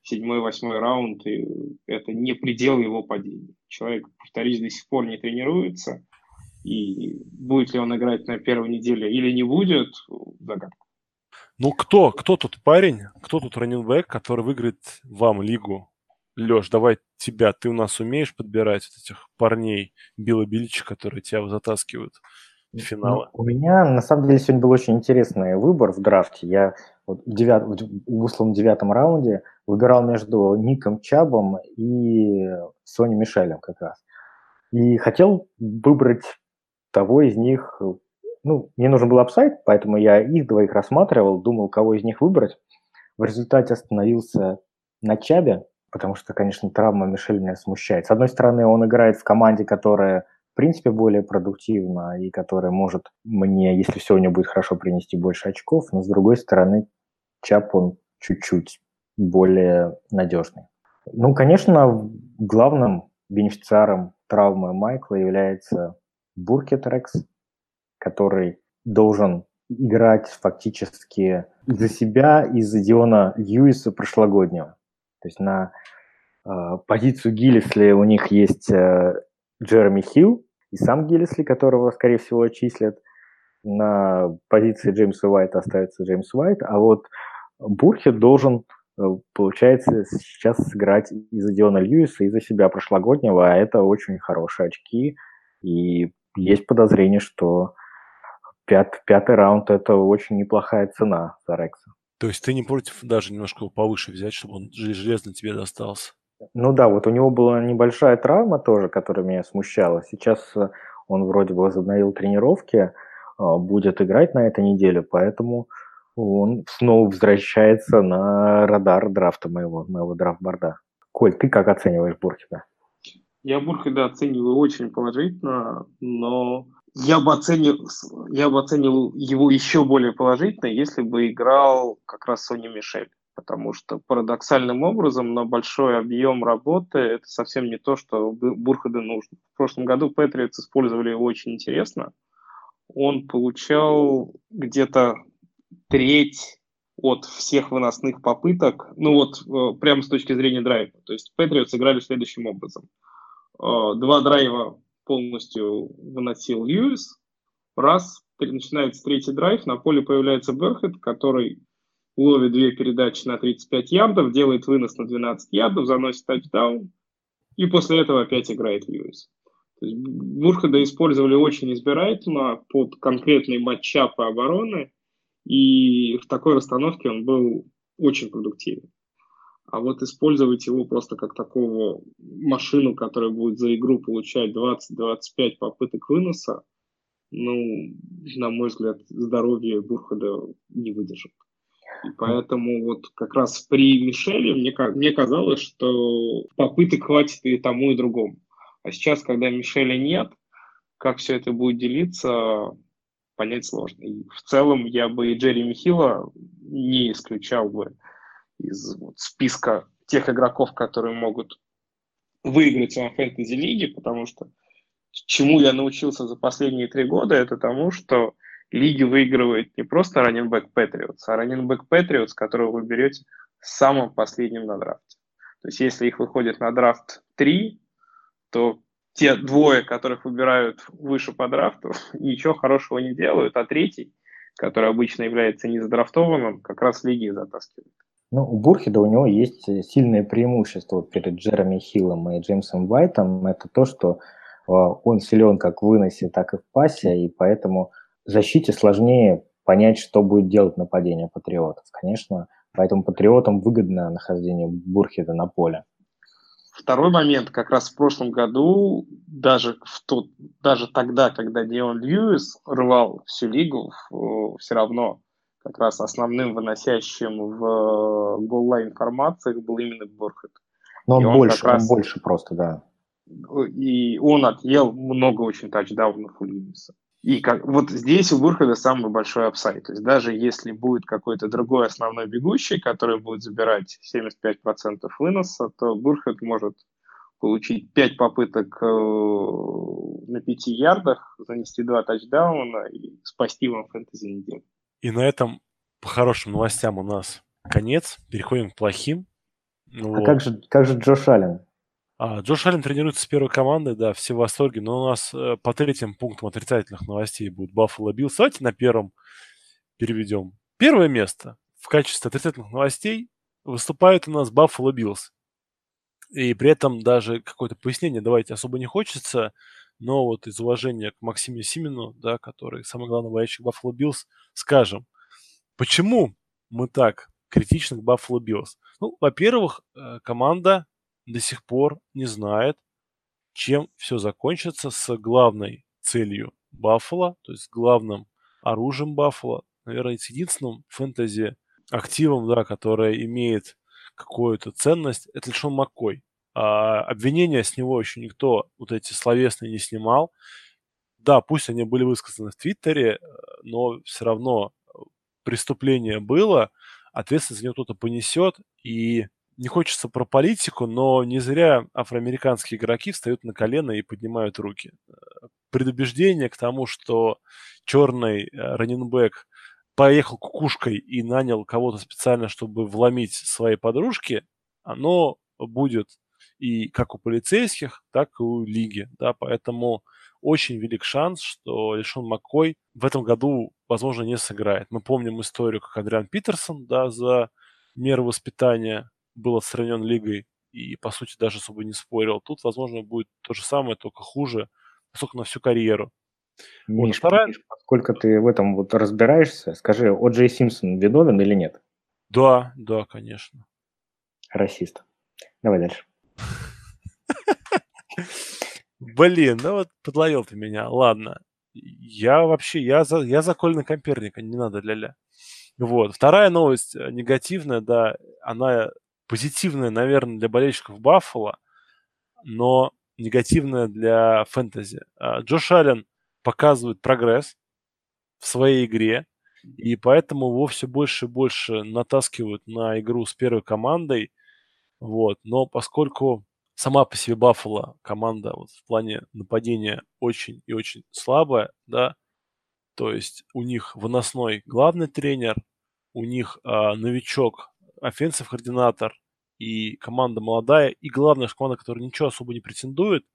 седьмой-восьмой раунд, и это не предел его падения. Человек, повторюсь, до сих пор не тренируется, и будет ли он играть на первой неделе или не будет, загадка. Ну кто, кто тут парень, кто тут раненбэк, который выиграет вам лигу Леш, давай тебя. Ты у нас умеешь подбирать вот этих парней Билла Бильча, которые тебя затаскивают в финалы? Ну, у меня, на самом деле, сегодня был очень интересный выбор в драфте. Я вот в, девят, в условном девятом раунде выбирал между Ником Чабом и Сони Мишелем как раз. И хотел выбрать того из них, ну, мне нужен был апсайт, поэтому я их двоих рассматривал, думал, кого из них выбрать. В результате остановился на Чабе, потому что, конечно, травма Мишель меня смущает. С одной стороны, он играет в команде, которая, в принципе, более продуктивна и которая может мне, если все у него будет хорошо, принести больше очков, но с другой стороны, Чап, он чуть-чуть более надежный. Ну, конечно, главным бенефициаром травмы Майкла является Буркет Рекс, который должен играть фактически за себя и за Диона Льюиса прошлогоднего. То есть на э, позицию Гиллисли у них есть э, Джереми Хилл и сам Гиллисли, которого, скорее всего, отчислят. на позиции Джеймса Уайта остается Джеймс Уайт, а вот Бурхет должен, э, получается, сейчас сыграть из-за Диона Льюиса, из-за себя прошлогоднего, а это очень хорошие очки, и есть подозрение, что пят, пятый раунд – это очень неплохая цена за Рекса. То есть ты не против даже немножко повыше взять, чтобы он железно тебе достался? Ну да, вот у него была небольшая травма тоже, которая меня смущала. Сейчас э, он вроде бы возобновил тренировки, а, будет играть на этой неделе, поэтому он снова возвращается на радар драфта моего, моего драфтборда. Коль, ты как оцениваешь Бурхида? Я Бурхида оцениваю очень положительно, но я бы, оценил, я бы оценил его еще более положительно, если бы играл как раз Сони Мишель. Потому что парадоксальным образом на большой объем работы это совсем не то, что Бурхаду нужно. В прошлом году Патриотс использовали его очень интересно. Он получал где-то треть от всех выносных попыток, ну вот э, прямо с точки зрения драйва. То есть Патриотс играли следующим образом. Э, два драйва полностью выносил Льюис. Раз, начинается третий драйв, на поле появляется Берхет, который ловит две передачи на 35 ярдов, делает вынос на 12 ярдов, заносит тачдаун, и после этого опять играет Льюис. То есть Бурхада использовали очень избирательно под конкретные матчапы обороны, и в такой расстановке он был очень продуктивен. А вот использовать его просто как такого машину, которая будет за игру получать 20-25 попыток выноса, ну, на мой взгляд, здоровье Бурхада не выдержит. И поэтому вот как раз при Мишеле мне, мне казалось, что попыток хватит и тому, и другому. А сейчас, когда Мишеля нет, как все это будет делиться, понять сложно. И в целом я бы и Джерри Михила не исключал бы из вот, списка тех игроков, которые могут выиграть в фэнтези-лиге, потому что чему я научился за последние три года, это тому, что лиги выигрывает не просто раненбэк Патриотс, а раненбэк Патриотс, которого вы берете самым последним на драфте. То есть если их выходит на драфт 3, то те двое, которых выбирают выше по драфту, ничего хорошего не делают, а третий, который обычно является незадрафтованным, как раз лиги затаскивает. Ну, у Бурхида у него есть сильное преимущество перед Джереми Хиллом и Джеймсом Уайтом. Это то, что э, он силен как в выносе, так и в пасе, и поэтому защите сложнее понять, что будет делать нападение патриотов. Конечно, поэтому патриотам выгодно нахождение Бурхида на поле. Второй момент, как раз в прошлом году, даже, в тот, даже тогда, когда Дион Льюис рвал всю лигу, все равно как раз основным выносящим в э, goal line формациях был именно Буркхед. Но он, он больше, раз, он больше просто, да. И он отъел много очень тачдаунов у Льюиса. И как, вот здесь у Буркхеда самый большой upside. То есть даже если будет какой-то другой основной бегущий, который будет забирать 75% выноса, то Буркхед может получить 5 попыток э, на 5 ярдах, занести 2 тачдауна и спасти вам фэнтези неделю. И на этом по хорошим новостям у нас конец. Переходим к плохим. Ну, а как же, как же Джош Аллен? А, Джош Аллен тренируется с первой командой, да, все в восторге, но у нас э, по третьим пунктам отрицательных новостей будет Баффало Биллс. Давайте на первом переведем. Первое место в качестве отрицательных новостей выступает у нас Баффало Биллс. И при этом даже какое-то пояснение давайте особо не хочется, но вот из уважения к Максиму Симину, да, который самый главный болельщик Баффало Биллс, скажем, почему мы так критичны к Баффало Биллс? Ну, во-первых, э, команда до сих пор не знает, чем все закончится с главной целью Баффала, то есть главным оружием Баффала, наверное, с единственным фэнтези активом, да, которое имеет какую-то ценность, это лишь он Маккой. А обвинения с него еще никто вот эти словесные не снимал. Да, пусть они были высказаны в Твиттере, но все равно преступление было, ответственность за него кто-то понесет, и не хочется про политику, но не зря афроамериканские игроки встают на колено и поднимают руки. Предубеждение к тому, что черный э, раненбэк поехал кукушкой и нанял кого-то специально, чтобы вломить своей подружке, оно будет и как у полицейских, так и у лиги, да, поэтому очень велик шанс, что Лишон Маккой в этом году, возможно, не сыграет. Мы помним историю, как Адриан Питерсон, да, за меры воспитания был отстранен лигой и, по сути, даже особо не спорил. Тут, возможно, будет то же самое, только хуже, поскольку на всю карьеру. Миш, вот, вторая... Миш, поскольку ты в этом вот разбираешься, скажи, О.Джей Симпсон виновен или нет? Да, да, конечно. Расист. Давай дальше. Блин, ну вот подловил ты меня. Ладно. Я вообще, я за, я за Кольна Коперника, не надо ля-ля. Вот. Вторая новость э, негативная, да, она позитивная, наверное, для болельщиков Баффала, но негативная для фэнтези. А, Джош Аллен показывает прогресс в своей игре, и поэтому его все больше и больше натаскивают на игру с первой командой. Вот. Но поскольку сама по себе Баффало команда вот в плане нападения очень и очень слабая, да, то есть у них выносной главный тренер, у них а, новичок, offensive координатор и команда молодая, и главная команда, которая ничего особо не претендует,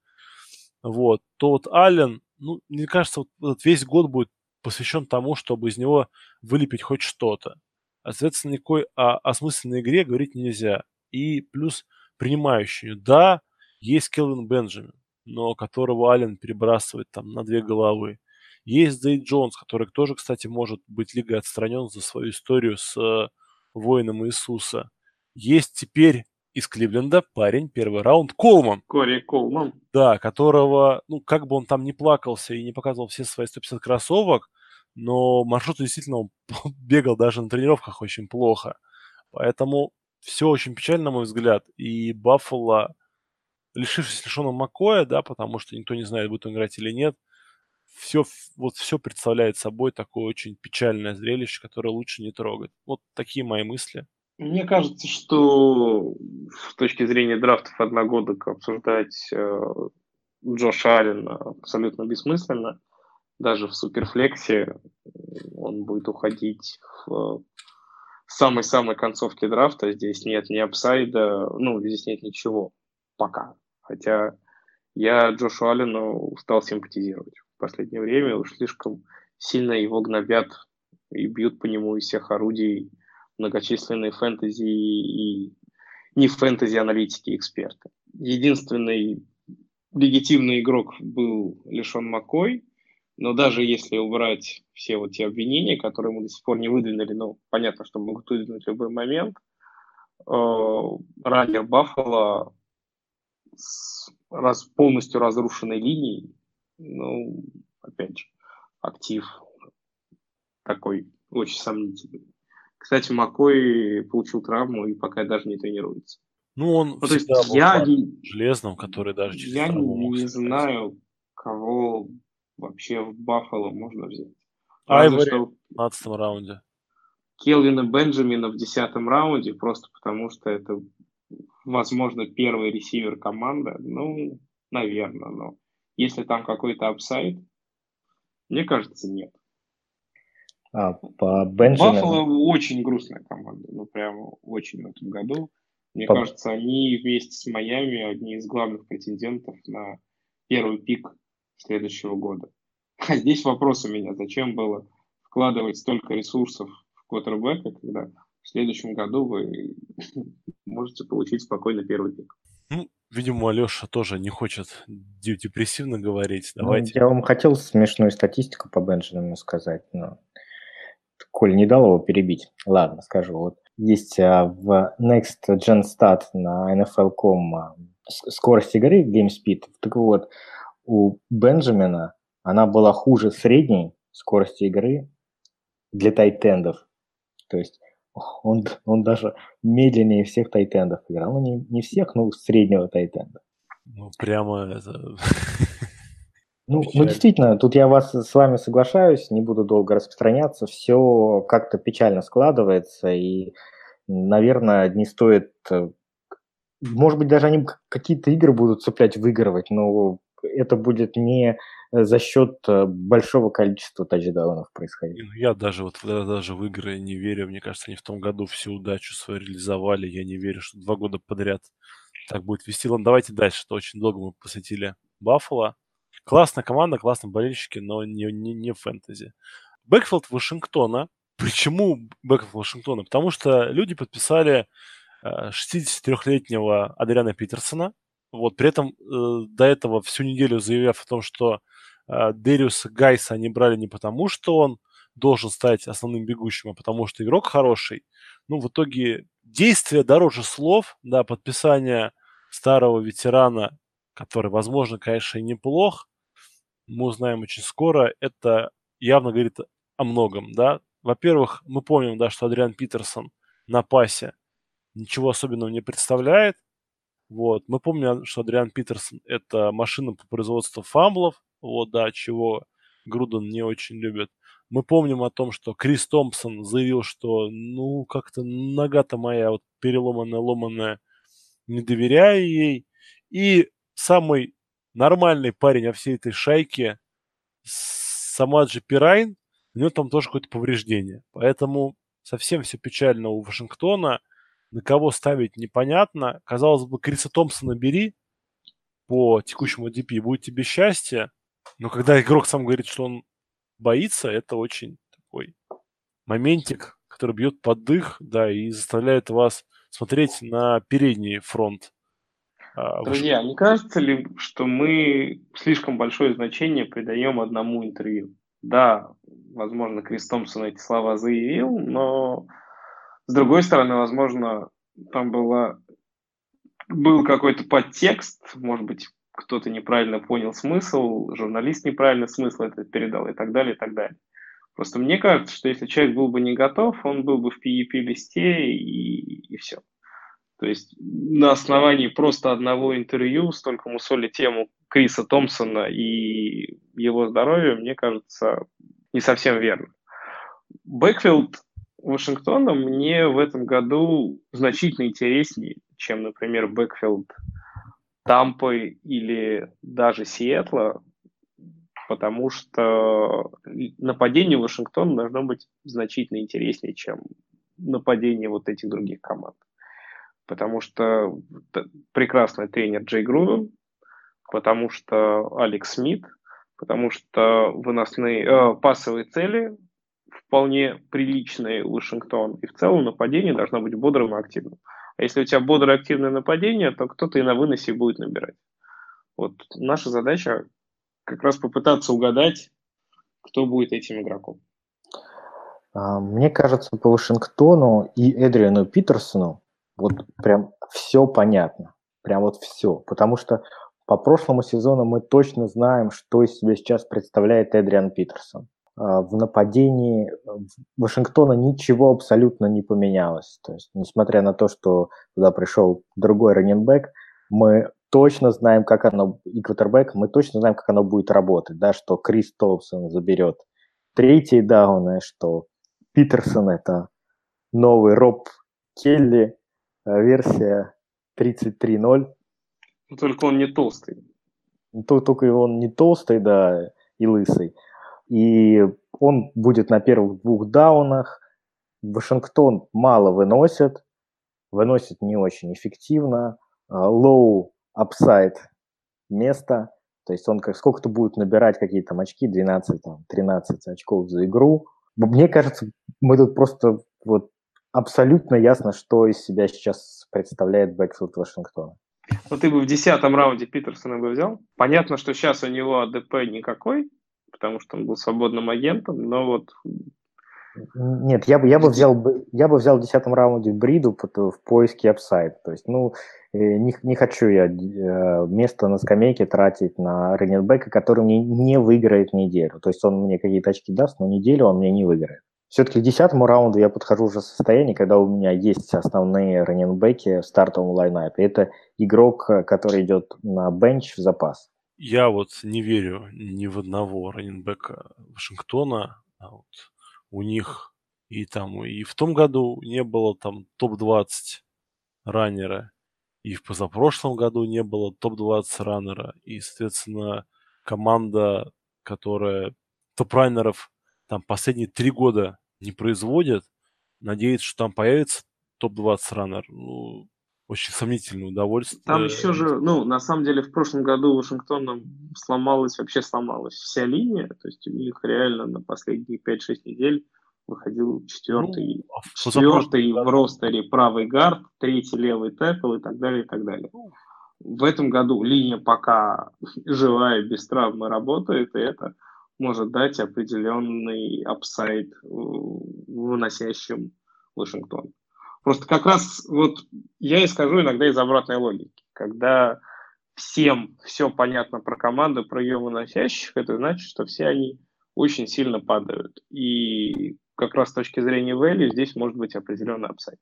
вот, то вот Аллен, ну, мне кажется, вот весь год будет посвящен тому, чтобы из него вылепить хоть что-то. А, соответственно, никакой о осмысленной игре говорить нельзя. И плюс принимающую. Да, есть Келвин Бенджамин, но которого Аллен перебрасывает там на две головы. Есть Зей Джонс, который тоже, кстати, может быть лигой отстранен за свою историю с э, воином Иисуса. Есть теперь из Кливленда парень, первый раунд, Колман. Кори Колман. Да, которого, ну, как бы он там не плакался и не показывал все свои 150 кроссовок, но маршрут действительно он бегал даже на тренировках очень плохо. Поэтому все очень печально, на мой взгляд. И Баффало, лишившись лишенного Макоя, да, потому что никто не знает, будет он играть или нет, все, вот все представляет собой такое очень печальное зрелище, которое лучше не трогать. Вот такие мои мысли. Мне кажется, что с точки зрения драфтов одногодок обсуждать э, Джоша Аллена абсолютно бессмысленно. Даже в суперфлексе он будет уходить в самой-самой концовке драфта. Здесь нет ни апсайда, ну, здесь нет ничего пока. Хотя я Джошу Аллену стал симпатизировать в последнее время. Уж слишком сильно его гнобят и бьют по нему из всех орудий многочисленные фэнтези и не фэнтези-аналитики эксперты. Единственный легитимный игрок был лишен Макой, но даже если убрать все вот те обвинения, которые мы до сих пор не выдвинули, ну, понятно, что могут выдвинуть в любой момент, э, ранее Баффало с раз, полностью разрушенной линией, ну, опять же, актив такой очень сомнительный. Кстати, Макой получил травму и пока даже не тренируется. Ну, он ну, то есть я не, железным, который даже через Я не, не знаю, кого вообще в Баффало можно взять. Айвори в 15 раунде. Келвина Бенджамина в 10 раунде, просто потому что это, возможно, первый ресивер команды. Ну, наверное, но если там какой-то апсайд, мне кажется, нет. А, по Бенджамину... Баффало очень грустная команда, ну, прямо очень в этом году. Мне по... кажется, они вместе с Майами одни из главных претендентов на первый пик следующего года. А здесь вопрос у меня, зачем было вкладывать столько ресурсов в квотербека, когда в следующем году вы можете получить спокойно первый пик. Ну, видимо, Алеша тоже не хочет депрессивно говорить. Ну, Давайте. Ну, я вам хотел смешную статистику по Бенджамину сказать, но Коль не дал его перебить. Ладно, скажу. Вот есть а, в Next Gen Stat на NFL.com а, скорость игры, Game Speed. Так вот, у Бенджамина она была хуже средней скорости игры для тайтендов. То есть он, он даже медленнее всех тайтендов играл. Ну, не, не всех, но среднего тайтенда. Ну, прямо это... Ну, ну, действительно, тут я вас с вами соглашаюсь, не буду долго распространяться. Все как-то печально складывается, и, наверное, не стоит... Э, может быть, даже они какие-то игры будут цеплять, выигрывать, но это будет не за счет э, большого количества тачдаунов происходить. Ну, я даже вот даже в игры не верю. Мне кажется, они в том году всю удачу свою реализовали. Я не верю, что два года подряд так будет везти. Ладно, давайте дальше. Это очень долго мы посвятили Баффало. Классная команда, классные болельщики, но не, не, не фэнтези. Backfield Вашингтона. Почему Backfield Вашингтона? Потому что люди подписали 63-летнего э, Адриана Питерсона. Вот, при этом э, до этого всю неделю заявляв о том, что э, Дериуса Гайса они брали не потому, что он должен стать основным бегущим, а потому что игрок хороший. Ну, в итоге действие дороже слов, да, подписание старого ветерана, который, возможно, конечно, и неплох, мы узнаем очень скоро, это явно говорит о многом, да. Во-первых, мы помним, да, что Адриан Питерсон на пасе ничего особенного не представляет. Вот. Мы помним, что Адриан Питерсон – это машина по производству фамблов, вот, да, чего Груден не очень любит. Мы помним о том, что Крис Томпсон заявил, что, ну, как-то нога-то моя вот переломанная, ломанная, не доверяю ей. И самый нормальный парень о всей этой шайке, Самаджи Пирайн, у него там тоже какое-то повреждение. Поэтому совсем все печально у Вашингтона. На кого ставить непонятно. Казалось бы, Криса Томпсона бери по текущему DP, будет тебе счастье. Но когда игрок сам говорит, что он боится, это очень такой моментик, который бьет под дых, да, и заставляет вас смотреть на передний фронт. А, Друзья, не кажется ли, что мы слишком большое значение придаем одному интервью? Да, возможно, Крис Томпсон эти слова заявил, но с другой стороны, возможно, там была, был какой-то подтекст, может быть, кто-то неправильно понял смысл, журналист неправильно смысл это передал и так далее, и так далее. Просто мне кажется, что если человек был бы не готов, он был бы в PEP-листе и, и все. То есть на основании просто одного интервью столько мусоли тему Криса Томпсона и его здоровья, мне кажется, не совсем верно. Backfield Вашингтона мне в этом году значительно интереснее, чем, например, backfield Тампы или даже Сиэтла, потому что нападение Вашингтона должно быть значительно интереснее, чем нападение вот этих других команд. Потому что прекрасный тренер Джей Груден, потому что Алекс Смит, потому что выносные э, пасовые цели вполне приличные Вашингтон, и в целом нападение должно быть бодрым и активным. А если у тебя бодрое активное нападение, то кто-то и на выносе будет набирать. Вот наша задача как раз попытаться угадать, кто будет этим игроком. А, мне кажется, по Вашингтону и Эдриану Питерсону вот прям все понятно. Прям вот все. Потому что по прошлому сезону мы точно знаем, что из себя сейчас представляет Эдриан Питерсон. А, в нападении Вашингтона ничего абсолютно не поменялось. То есть, несмотря на то, что туда пришел другой раненбэк, мы точно знаем, как оно, и квотербек, мы точно знаем, как оно будет работать, да, что Крис Толпсон заберет третий дауны, что Питерсон это новый Роб Келли, версия 33.0. Только он не толстый. Только он не толстый, да, и лысый и он будет на первых двух даунах. Вашингтон мало выносит, выносит не очень эффективно. Low upside место, то есть он как сколько-то будет набирать какие-то там очки, 12, там, 13 очков за игру. Мне кажется, мы тут просто вот абсолютно ясно, что из себя сейчас представляет backfield Вашингтона. Ну, ты бы в десятом раунде Питерсона бы взял. Понятно, что сейчас у него ADP никакой, потому что он был свободным агентом, но вот... Нет, я бы, я бы взял, я бы взял в десятом раунде Бриду в поиске upside. То есть, ну, э, не, не хочу я э, место на скамейке тратить на running back'а, который мне не выиграет неделю. То есть он мне какие-то очки даст, но неделю он мне не выиграет. Все-таки к десятому раунду я подхожу уже в состояние, когда у меня есть основные раненбеки в стартовом лайнапе. Это игрок, который идет на бенч в запас. Я вот не верю ни в одного раненбека Вашингтона. А вот у них и там и в том году не было там топ-20 раннера, и в позапрошлом году не было топ-20 раннера. И, соответственно, команда, которая топ-раннеров там последние три года не производит, надеется, что там появится топ-20 раннер. Ну, очень сомнительное удовольствие. Там еще же, ну, на самом деле, в прошлом году Вашингтоном сломалась, вообще сломалась вся линия, то есть у них реально на последние 5-6 недель выходил четвертый, ну, а четвертый в ростере правый гард, третий левый текл и так далее, и так далее. В этом году линия пока живая, без травмы работает, и это может дать определенный upside выносящим Вашингтон. Просто как раз вот я и скажу иногда из обратной логики. Когда всем все понятно про команду, про ее выносящих, это значит, что все они очень сильно падают. И как раз с точки зрения value здесь может быть определенный upside.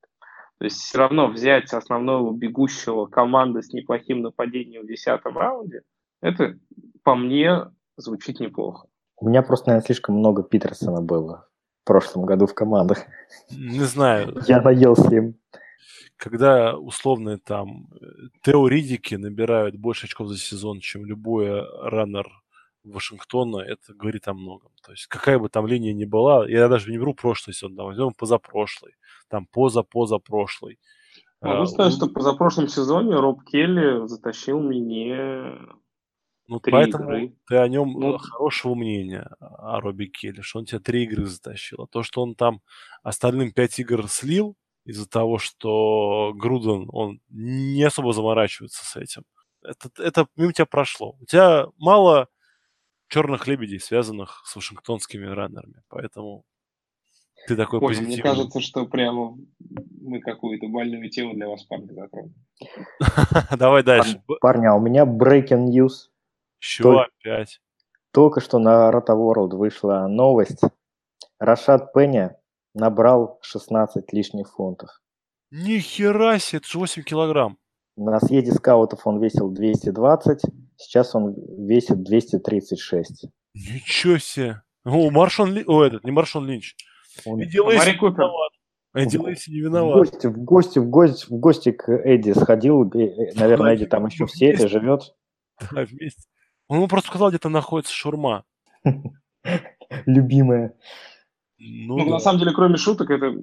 То есть все равно взять основного бегущего команды с неплохим нападением в десятом раунде, это по мне звучит неплохо. У меня просто, наверное, слишком много Питерсона было в прошлом году в командах. Не знаю. Я наелся им. Когда условные там э, теоретики набирают больше очков за сезон, чем любой раннер Вашингтона, это говорит о многом. То есть какая бы там линия ни была, я даже не беру прошлый сезон, там, возьмем позапрошлый, там поза-позапрошлый. Могу а, сказать, он... что позапрошлом сезоне Роб Келли затащил мне ну, три поэтому игры. ты о нем ну, хорошего мнения, о Робби Келли, что он тебе три игры затащил. А то, что он там остальным пять игр слил из-за того, что Груден, он не особо заморачивается с этим. Это, это мимо тебя прошло. У тебя мало черных лебедей, связанных с вашингтонскими раннерами. Поэтому ты такой Ой, позитивный. Мне кажется, что прямо мы какую-то больную тему для вас, парни, затронули. Давай дальше. Парня, у меня breaking news. Чего опять? Только что на Rotoworld вышла новость. Рашад Пенни набрал 16 лишних фунтов. Ни хера себе, это же 8 килограмм. На съезде скаутов он весил 220, сейчас он весит 236. Ничего себе. О, Маршон Ли... О, этот, не Маршон Линч. Он... Эдди Лейси не виноват. Эдди Лейси не виноват. В гости, в гости, в гости, в гости к Эдди сходил. Наверное, Эдди там еще в сети живет. Да, вместе. Он ему просто сказал, где-то находится шурма. Любимая. Ну, ну да. на самом деле, кроме шуток, это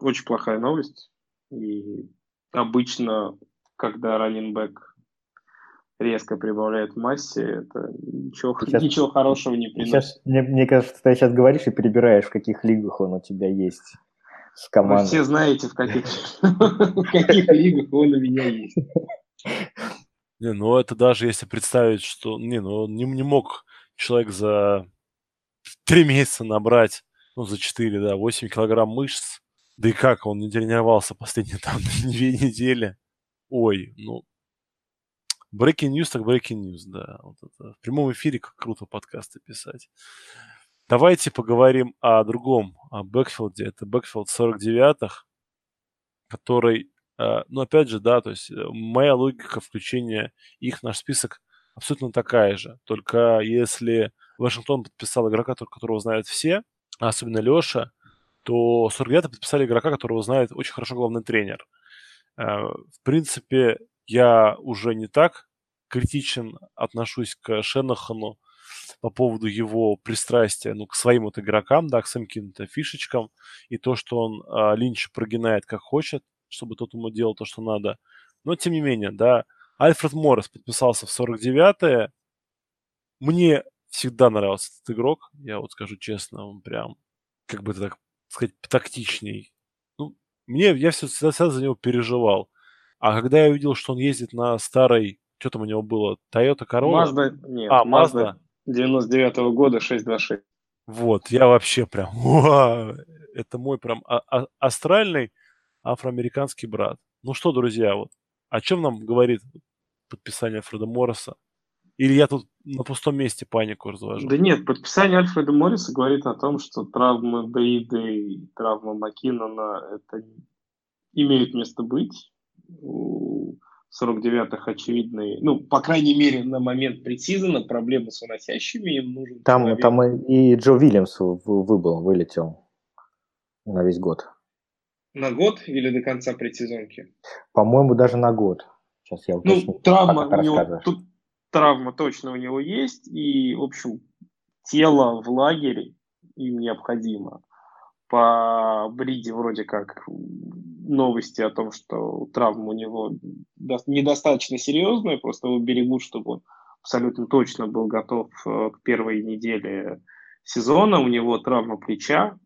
очень плохая новость. И обычно когда раненбэк резко прибавляет в массе, это ничего, сейчас, ничего хорошего не приносит. Сейчас, мне, мне кажется, ты сейчас говоришь и перебираешь, в каких лигах он у тебя есть с командой. Вы все знаете, в каких лигах он у меня есть. Не, ну это даже если представить, что не, ну не, не мог человек за три месяца набрать, ну за четыре, да, 8 килограмм мышц. Да и как, он не тренировался последние там две недели. Ой, ну, breaking news так breaking news, да. Вот это. В прямом эфире как круто подкасты писать. Давайте поговорим о другом, о backfield'е. Это backfield 49-х, который, э, ну, опять же, да, то есть э, моя логика включения их в наш список абсолютно такая же. Только если Вашингтон подписал игрока, которого знают все, а особенно Леша, то 49 подписали игрока, которого знает очень хорошо главный тренер. Э, в принципе, я уже не так критичен отношусь к Шенахану по поводу его пристрастия ну, к своим вот игрокам, да, к своим каким-то фишечкам, и то, что он Линч прогинает как хочет, чтобы тот ему делал то, что надо. Но, тем не менее, да, Альфред Моррис подписался в 49-е. Мне всегда нравился этот игрок, я вот скажу честно, он прям, как бы так сказать, тактичней, мне, я всегда, всегда за него переживал. А когда я увидел, что он ездит на старой, что там у него было, Toyota Corolla? Mazda, нет, а, Mazda. 99-го года 626. Вот, я вообще прям, уа, это мой прям а- а- астральный афроамериканский брат. Ну что, друзья, вот, о чем нам говорит подписание Фреда Морриса? Или я тут на пустом месте панику развожу? Да нет, подписание Альфреда Морриса говорит о том, что травмы Бейды и травма Маккинона это имеют место быть. У 49-х очевидные, ну, по крайней мере, на момент пресизона проблемы с выносящими им нужен Там, человек. там и Джо Вильямс выбыл, вылетел на весь год. На год или до конца предсезонки? По-моему, даже на год. Сейчас я уточню. Ну, травма у него, тут травма точно у него есть, и, в общем, тело в лагере им необходимо. по Бриде вроде как новости о том, что травма у него недостаточно серьезная, просто его берегут, чтобы он абсолютно точно был готов э, к первой неделе сезона. У него травма плеча.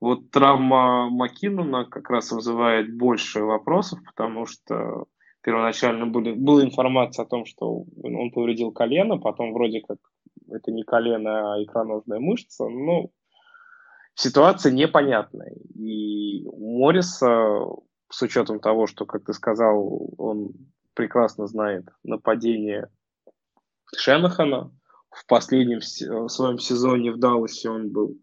Вот травма Макинона как раз вызывает больше вопросов, потому что первоначально были, была информация о том, что он повредил колено, потом вроде как это не колено, а икроножная мышца. Ну, ситуация непонятная. И у Морриса, с учетом того, что, как ты сказал, он прекрасно знает нападение Шенахана, в последнем в своем сезоне в Далласе он был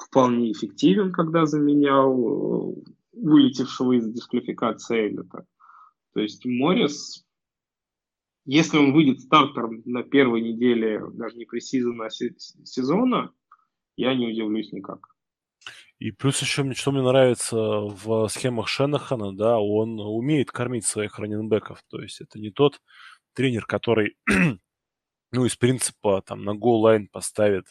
вполне эффективен, когда заменял э, вылетевшего из дисквалификации Эллита. То есть Моррис, если он выйдет стартером на первой неделе, даже не пресизона, а сезона, я не удивлюсь никак. И плюс еще, что мне нравится в схемах Шенахана, да, он умеет кормить своих раненбеков. То есть это не тот тренер, который, ну, из принципа, там, на гол-лайн поставит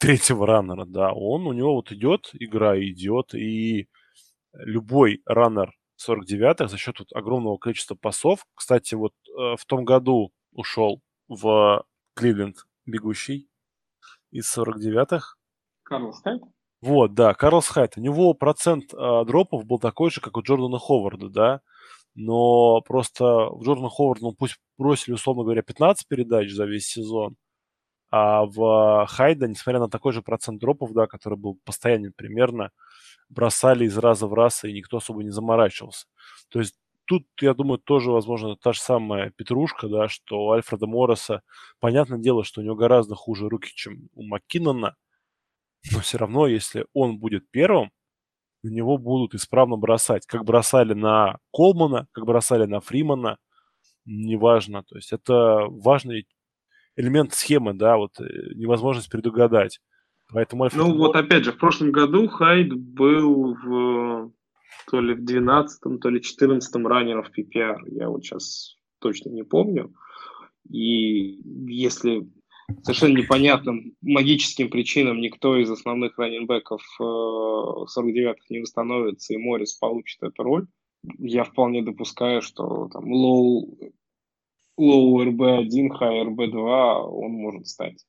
третьего раннера, да. Он, у него вот идет, игра идет, и любой раннер 49-х за счет вот огромного количества пасов. Кстати, вот э, в том году ушел в Кливленд бегущий из 49-х. Карлос Хайт? Вот, да, Карлос Хайт. У него процент э, дропов был такой же, как у Джордана Ховарда, да. Но просто в Джордана Ховарда, ну пусть бросили, условно говоря, 15 передач за весь сезон, а в Хайда, несмотря на такой же процент дропов, да, который был постоянно примерно, бросали из раза в раз, и никто особо не заморачивался. То есть тут, я думаю, тоже, возможно, та же самая петрушка, да, что у Альфреда Морриса, понятное дело, что у него гораздо хуже руки, чем у Маккинона, но все равно, если он будет первым, на него будут исправно бросать. Как бросали на Колмана, как бросали на Фримана, неважно. То есть это важный элемент схемы, да, вот э, невозможность предугадать. Поэтому Альфред... Ну вот опять же, в прошлом году Хайд был в то ли в 12 то ли 14 раннером в PPR. Я вот сейчас точно не помню. И если совершенно непонятным магическим причинам никто из основных раненбеков 49-х э, не восстановится, и Моррис получит эту роль, я вполне допускаю, что там low, low RB1, high RB2 он может стать.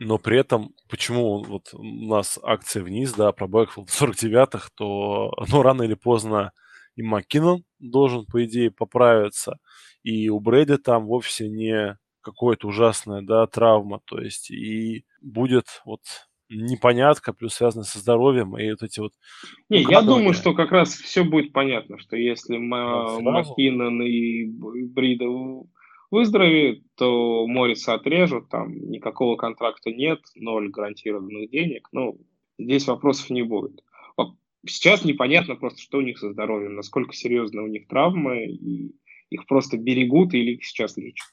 Но при этом, почему вот у нас акция вниз, да, про Backfield в 49-х, то, ну, рано или поздно и Маккинон должен, по идее, поправиться, и у Бриды там вовсе не какая-то ужасная, да, травма, то есть и будет вот непонятка, плюс связанная со здоровьем, и вот эти вот... Не, я думаю, что как раз все будет понятно, что если Маккинон и Брида выздоровеет, то Морриса отрежут, там никакого контракта нет, ноль гарантированных денег. Ну, здесь вопросов не будет. Сейчас непонятно просто, что у них со здоровьем, насколько серьезно у них травмы, и их просто берегут или их сейчас лечат.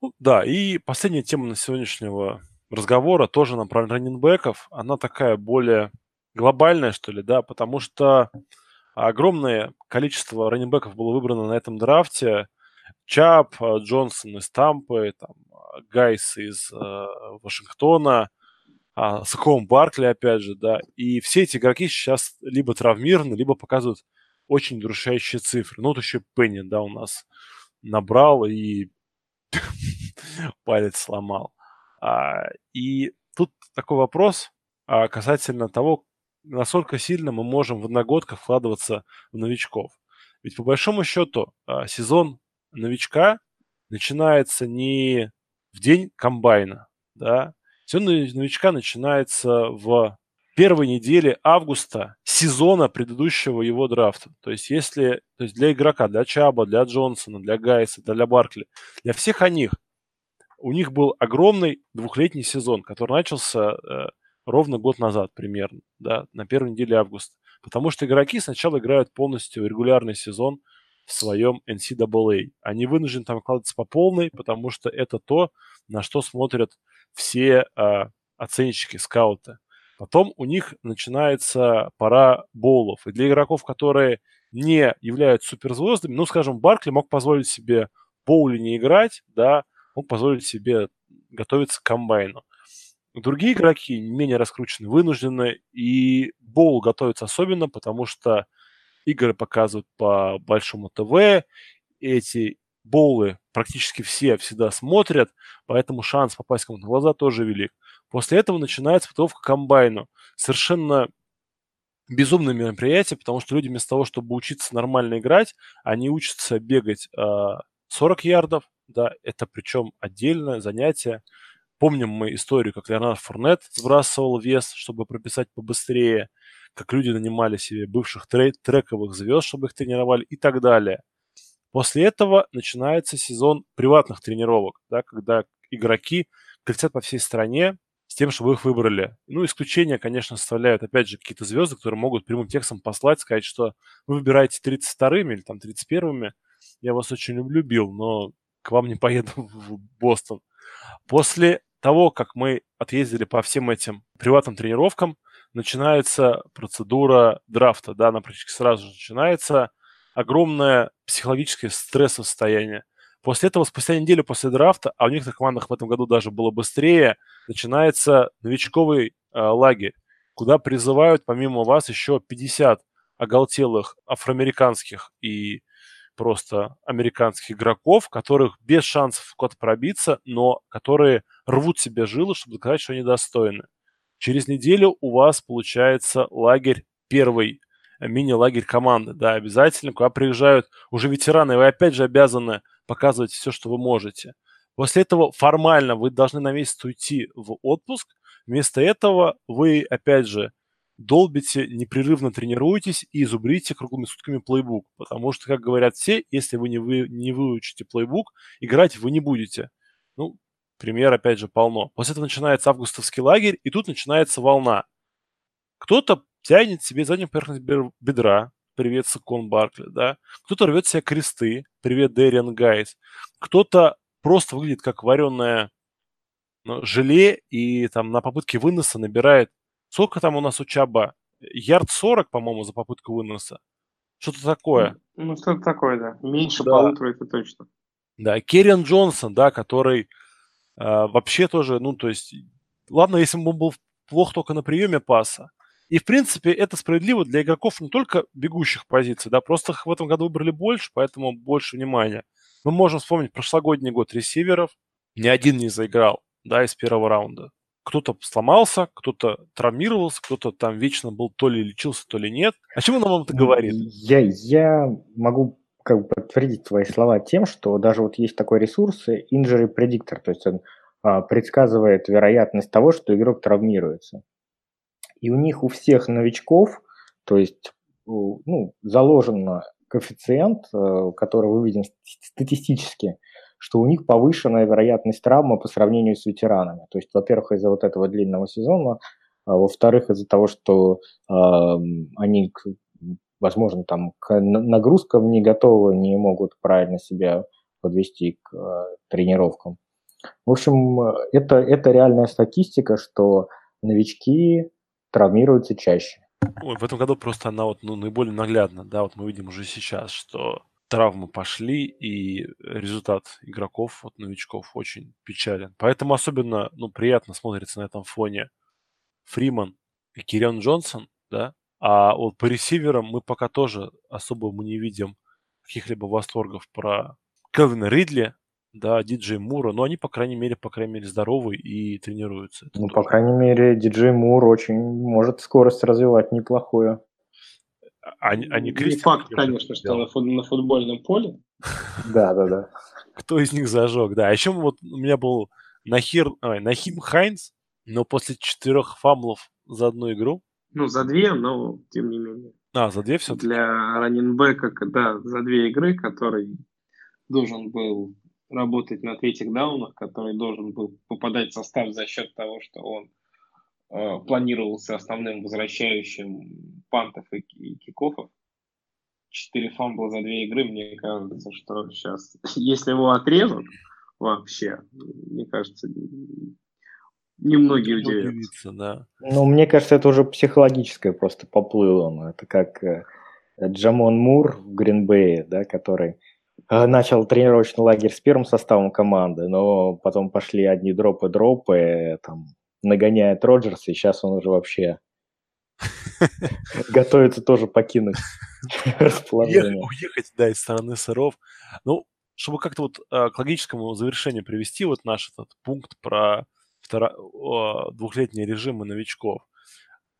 Ну, да, и последняя тема на сегодняшнего разговора тоже на про раненбеков. Она такая более глобальная, что ли, да, потому что огромное количество раненбеков было выбрано на этом драфте. Чап, э, Джонсон из Тампы, там, э, Гайс из э, Вашингтона, а, Саком Баркли, опять же, да. И все эти игроки сейчас либо травмированы, либо показывают очень удручающие цифры. Ну, вот еще Пенни, да, у нас набрал и палец сломал. А, и тут такой вопрос а, касательно того, насколько сильно мы можем в одногодках вкладываться в новичков. Ведь по большому счету а, сезон новичка начинается не в день комбайна, да, сезон новичка начинается в первой неделе августа сезона предыдущего его драфта. То есть если то есть для игрока, для Чаба, для Джонсона, для Гайса, для Баркли, для всех о них, у них был огромный двухлетний сезон, который начался э, ровно год назад примерно, да, на первой неделе августа. Потому что игроки сначала играют полностью регулярный сезон – в своем NCAA. Они вынуждены там вкладываться по полной, потому что это то, на что смотрят все э, оценщики, скауты. Потом у них начинается пора боулов. И для игроков, которые не являются суперзвездами, ну, скажем, Баркли мог позволить себе боули не играть, да, мог позволить себе готовиться к комбайну. Другие игроки, менее раскручены, вынуждены, и боул готовится особенно, потому что игры показывают по большому ТВ, эти боулы практически все всегда смотрят, поэтому шанс попасть кому-то на глаза тоже велик. После этого начинается подготовка к комбайну. Совершенно безумное мероприятие, потому что люди вместо того, чтобы учиться нормально играть, они учатся бегать э, а, 40 ярдов, да, это причем отдельное занятие. Помним мы историю, как Леонард Форнет сбрасывал вес, чтобы прописать побыстрее, как люди нанимали себе бывших трек трековых звезд, чтобы их тренировали и так далее. После этого начинается сезон приватных тренировок, да, когда игроки кричат по всей стране с тем, чтобы их выбрали. Ну, исключения, конечно, составляют, опять же, какие-то звезды, которые могут прямым текстом послать, сказать, что вы выбираете 32-ми или там 31-ми, я вас очень люблю, Билл, но к вам не поеду в Бостон. После того, как мы отъездили по всем этим приватным тренировкам, начинается процедура драфта, да, она практически сразу же начинается – огромное психологическое стрессовое состояние. После этого, спустя неделю после драфта, а у некоторых командах в этом году даже было быстрее, начинается новичковый э, лагерь, куда призывают помимо вас еще 50 оголтелых афроамериканских и просто американских игроков, которых без шансов куда-то пробиться, но которые рвут себе жилы, чтобы доказать, что они достойны. Через неделю у вас получается лагерь первый мини-лагерь команды, да, обязательно, куда приезжают уже ветераны, вы опять же обязаны показывать все, что вы можете. После этого формально вы должны на месяц уйти в отпуск, вместо этого вы, опять же, долбите, непрерывно тренируетесь и зубрите круглыми сутками плейбук, потому что, как говорят все, если вы не, вы, не выучите плейбук, играть вы не будете. Ну, пример, опять же, полно. После этого начинается августовский лагерь, и тут начинается волна. Кто-то тянет себе заднюю поверхность бедра, привет, Сакон Баркли, да. Кто-то рвет себе кресты, привет, Дэриан Гайс. Кто-то просто выглядит как вареное ну, желе и там на попытке выноса набирает... Сколько там у нас у Чаба? Ярд 40, по-моему, за попытку выноса. Что-то такое. Ну, что-то такое, да. Меньше да. полутора, это точно. Да, Керриан Джонсон, да, который э, вообще тоже, ну, то есть, ладно, если бы он был плохо только на приеме паса, и, в принципе, это справедливо для игроков не только бегущих позиций, да, просто их в этом году выбрали больше, поэтому больше внимания. Мы можем вспомнить прошлогодний год ресиверов. Ни один не заиграл, да, из первого раунда. Кто-то сломался, кто-то травмировался, кто-то там вечно был то ли лечился, то ли нет. О чем он нам это говорит? Я, я могу как бы подтвердить твои слова тем, что даже вот есть такой ресурс Injury Predictor, то есть он а, предсказывает вероятность того, что игрок травмируется. И у них у всех новичков, то есть ну, заложен коэффициент, э, который выведен статистически, что у них повышенная вероятность травмы по сравнению с ветеранами. То есть, во-первых, из-за вот этого длинного сезона, а во-вторых, из-за того, что э, они, возможно, там к нагрузкам не готовы, не могут правильно себя подвести к э, тренировкам. В общем, это, это реальная статистика, что новички травмируются чаще. Ой, в этом году просто она вот ну, наиболее наглядна, да, вот мы видим уже сейчас, что травмы пошли, и результат игроков, вот новичков, очень печален. Поэтому особенно, ну, приятно смотрится на этом фоне Фриман и Кириан Джонсон, да, а вот по ресиверам мы пока тоже особо мы не видим каких-либо восторгов про Келвина Ридли, да, диджей Мура, но они, по крайней мере, по крайней мере, здоровы и тренируются. Это ну, тоже. по крайней мере, диджей Мур очень может скорость развивать неплохую. Они, а, они а Не факт, конечно, что на, фут, на футбольном поле. Да, да, да. Кто из них зажег, да. А еще вот у меня был Нахир, ой, Нахим Хайнс, но после четырех фамлов за одну игру. Ну, за две, но тем не менее. А, за две все Для раненбека, да, за две игры, который должен был работать на третьих даунах, который должен был попадать в состав за счет того, что он э, планировался основным возвращающим пантов и, и кикофов. Четыре фамбла за две игры, мне кажется, что сейчас, если его отрежут вообще, мне кажется, немногие удивятся. Да. Ну, мне кажется, это уже психологическое просто поплыло. Это как э, Джамон Мур в Гринбее, да, который Э, начал тренировочный лагерь с первым составом команды, но потом пошли одни дропы-дропы, там, нагоняет Роджерса, и сейчас он уже вообще готовится тоже покинуть расположение. Уехать, да, из страны сыров. Ну, чтобы как-то вот а, к логическому завершению привести вот наш этот пункт про двухлетние режимы новичков.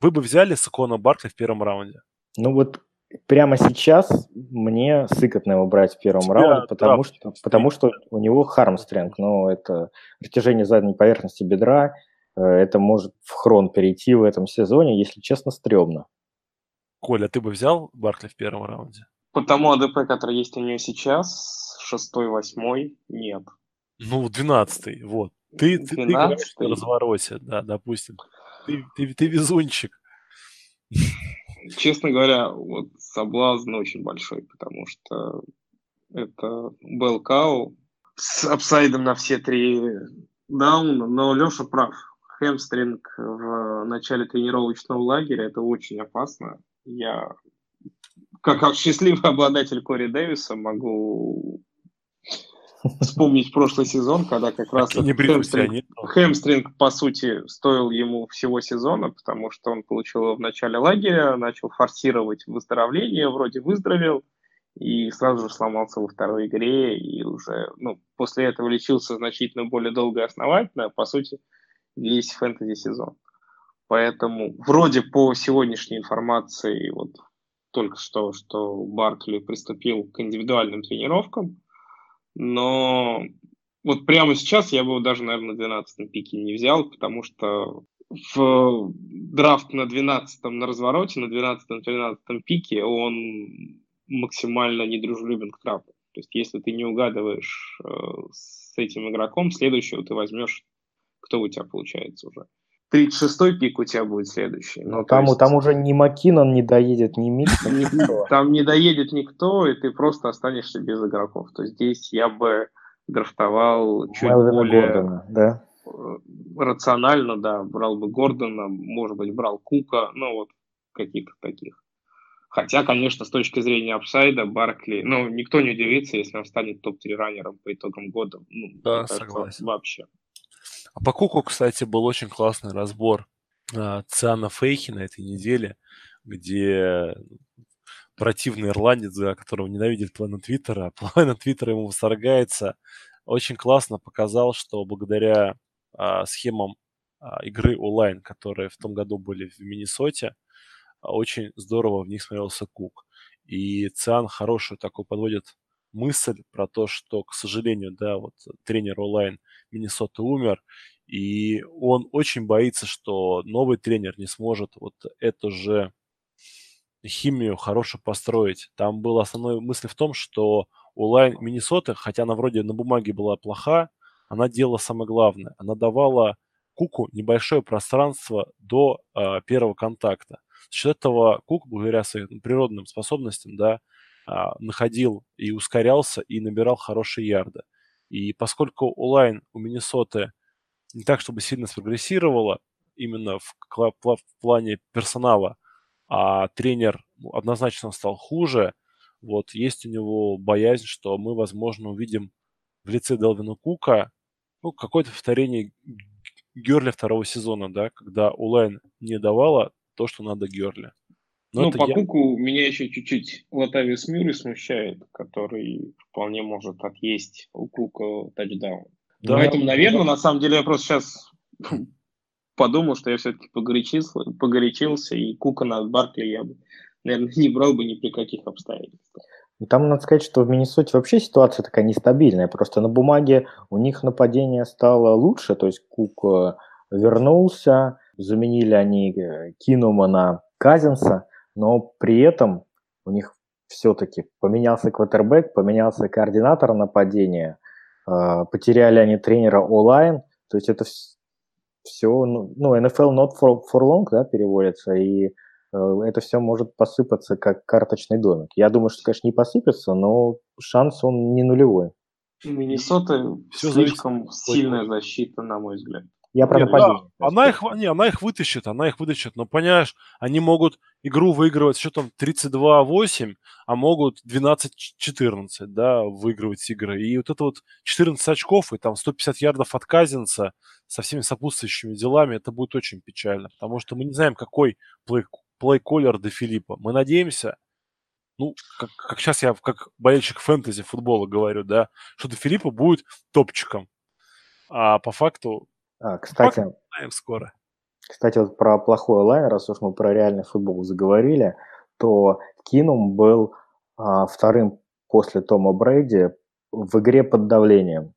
Вы бы взяли Сакона Баркли в первом раунде? Ну вот прямо сейчас мне сыкотно его брать в первом Тебя, раунде, потому, да, что, потому что у него хармстринг, но это растяжение задней поверхности бедра, э, это может в хрон перейти в этом сезоне, если честно, стрёмно. Коля, ты бы взял Баркли в первом раунде? По тому АДП, который есть у нее сейчас, шестой, восьмой, нет. Ну, двенадцатый, вот. Ты, ты, ты говоришь на развороте, да, допустим. Ты, ты, ты везунчик. Честно говоря, вот соблазн очень большой, потому что это Белкау с апсайдом на все три дауна, но Леша прав. Хэмстринг в начале тренировочного лагеря – это очень опасно. Я, как, как счастливый обладатель Кори Дэвиса, могу вспомнить прошлый сезон, когда как раз хэмстринг, хэмстринг, по сути, стоил ему всего сезона, потому что он получил его в начале лагеря, начал форсировать выздоровление, вроде выздоровел, и сразу же сломался во второй игре, и уже ну, после этого лечился значительно более долго и основательно, по сути, весь фэнтези-сезон. Поэтому вроде по сегодняшней информации, вот только что, что Баркли приступил к индивидуальным тренировкам, но вот прямо сейчас я бы его даже, наверное, на 12 пике не взял, потому что в драфт на 12 на развороте, на 12-13 пике он максимально недружелюбен к травмам. То есть если ты не угадываешь э, с этим игроком, следующего ты возьмешь, кто у тебя получается уже. 36-й пик у тебя будет следующий. Ну, там, есть... там уже ни Макинон не доедет, ни Миксон. Там не доедет никто, и ты просто останешься без игроков. То есть здесь я бы драфтовал чуть более Гордона, да? Э, рационально, да, брал бы Гордона, может быть, брал Кука, ну вот каких-то таких. Хотя, конечно, с точки зрения апсайда, Баркли, ну, никто не удивится, если он станет топ-3 раннером по итогам года. Ну, да, согласен. Вообще. А по Куку, кстати, был очень классный разбор э, Циана Фейхи на этой неделе, где противный ирландец, которого ненавидит половина Твиттера, а половина Твиттера ему восторгается, очень классно показал, что благодаря а, схемам а, игры онлайн, которые в том году были в Миннесоте, а, очень здорово в них смотрелся Кук. И Циан хорошую такой подводит мысль про то, что, к сожалению, да, вот тренер онлайн Миннесоты умер, и он очень боится, что новый тренер не сможет вот эту же химию хорошо построить. Там была основная мысль в том, что онлайн Миннесоты, хотя она вроде на бумаге была плоха, она делала самое главное. Она давала Куку небольшое пространство до э, первого контакта. За счет этого Кук, благодаря своим природным способностям, да, а, находил и ускорялся, и набирал хорошие ярды. И поскольку онлайн у Миннесоты не так, чтобы сильно спрогрессировала именно в, в плане персонала, а тренер ну, однозначно стал хуже, вот есть у него боязнь, что мы, возможно, увидим в лице Делвина Кука ну, какое-то повторение Герли второго сезона, да, когда онлайн не давала то, что надо Герли. Но ну, по я... Куку меня еще чуть-чуть Латавиус Мюррей смущает, который вполне может отъесть у Кука тачдаун. Да, Поэтому, наверное, да. на самом деле я просто сейчас подумал, что я все-таки погорячился, погорячился, и Кука на Баркли я бы, наверное, не брал бы ни при каких обстоятельствах. Ну, там надо сказать, что в Миннесоте вообще ситуация такая нестабильная. Просто на бумаге у них нападение стало лучше, то есть Кук э, вернулся, заменили они э, Кинума на Казинса, но при этом у них все-таки поменялся квотербек, поменялся координатор нападения, а, потеряли они тренера онлайн, то есть это все, ну, ну NFL not for, for long, да, переводится, и э, это все может посыпаться как карточный домик. Я думаю, что, конечно, не посыпется, но шанс он не нулевой. Миннесота слишком зависит. сильная защита, на мой взгляд. Я про Нет, нападение. да, она их, не, она их вытащит, она их вытащит, но понимаешь, они могут игру выигрывать счетом 32-8, а могут 12-14, да, выигрывать игры. И вот это вот 14 очков и там 150 ярдов от Казинца со всеми сопутствующими делами, это будет очень печально, потому что мы не знаем, какой плей, плей-коллер до Филиппа. Мы надеемся, ну, как, как сейчас я как болельщик фэнтези футбола говорю, да, что до Филиппа будет топчиком. А по факту... А, кстати, знаем скоро. Кстати, вот про плохой онлайн, раз уж мы про реальный футбол заговорили, то Кинум был а, вторым после Тома Брейди в игре под давлением.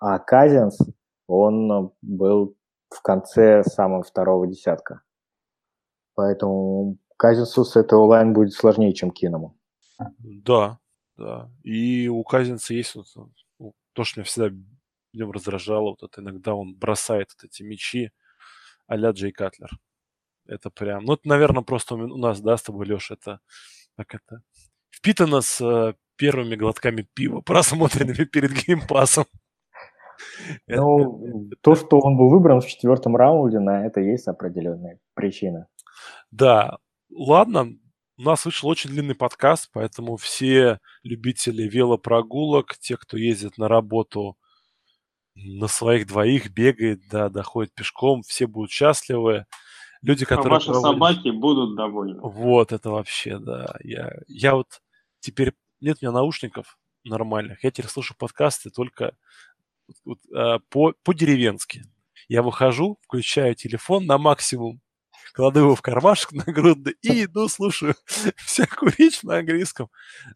А Казинс, он был в конце самого второго десятка. Поэтому Казинсу с этой онлайн будет сложнее, чем Киному. Да, да. И у Казинца есть вот, то, что меня всегда нем раздражало, вот это иногда он бросает вот эти мячи а-ля Джей Катлер. Это прям, ну, это, наверное, просто у нас, да, с тобой, Леша, это, как это, впитано с э, первыми глотками пива, просмотренными перед геймпасом. Ну, то, что он был выбран в четвертом раунде, на это есть определенная причина. Да, ладно, у нас вышел очень длинный подкаст, поэтому все любители велопрогулок, те, кто ездит на работу на своих двоих, бегает, да, доходит пешком, все будут счастливы. Люди, а которые... А ваши проводят... собаки будут довольны. Вот, это вообще, да. Я, я вот теперь... Нет у меня наушников нормальных. Я теперь слушаю подкасты только вот, а, по, по-деревенски. Я выхожу, включаю телефон на максимум, кладу его в кармашек на грудный и иду, слушаю всякую речь на английском.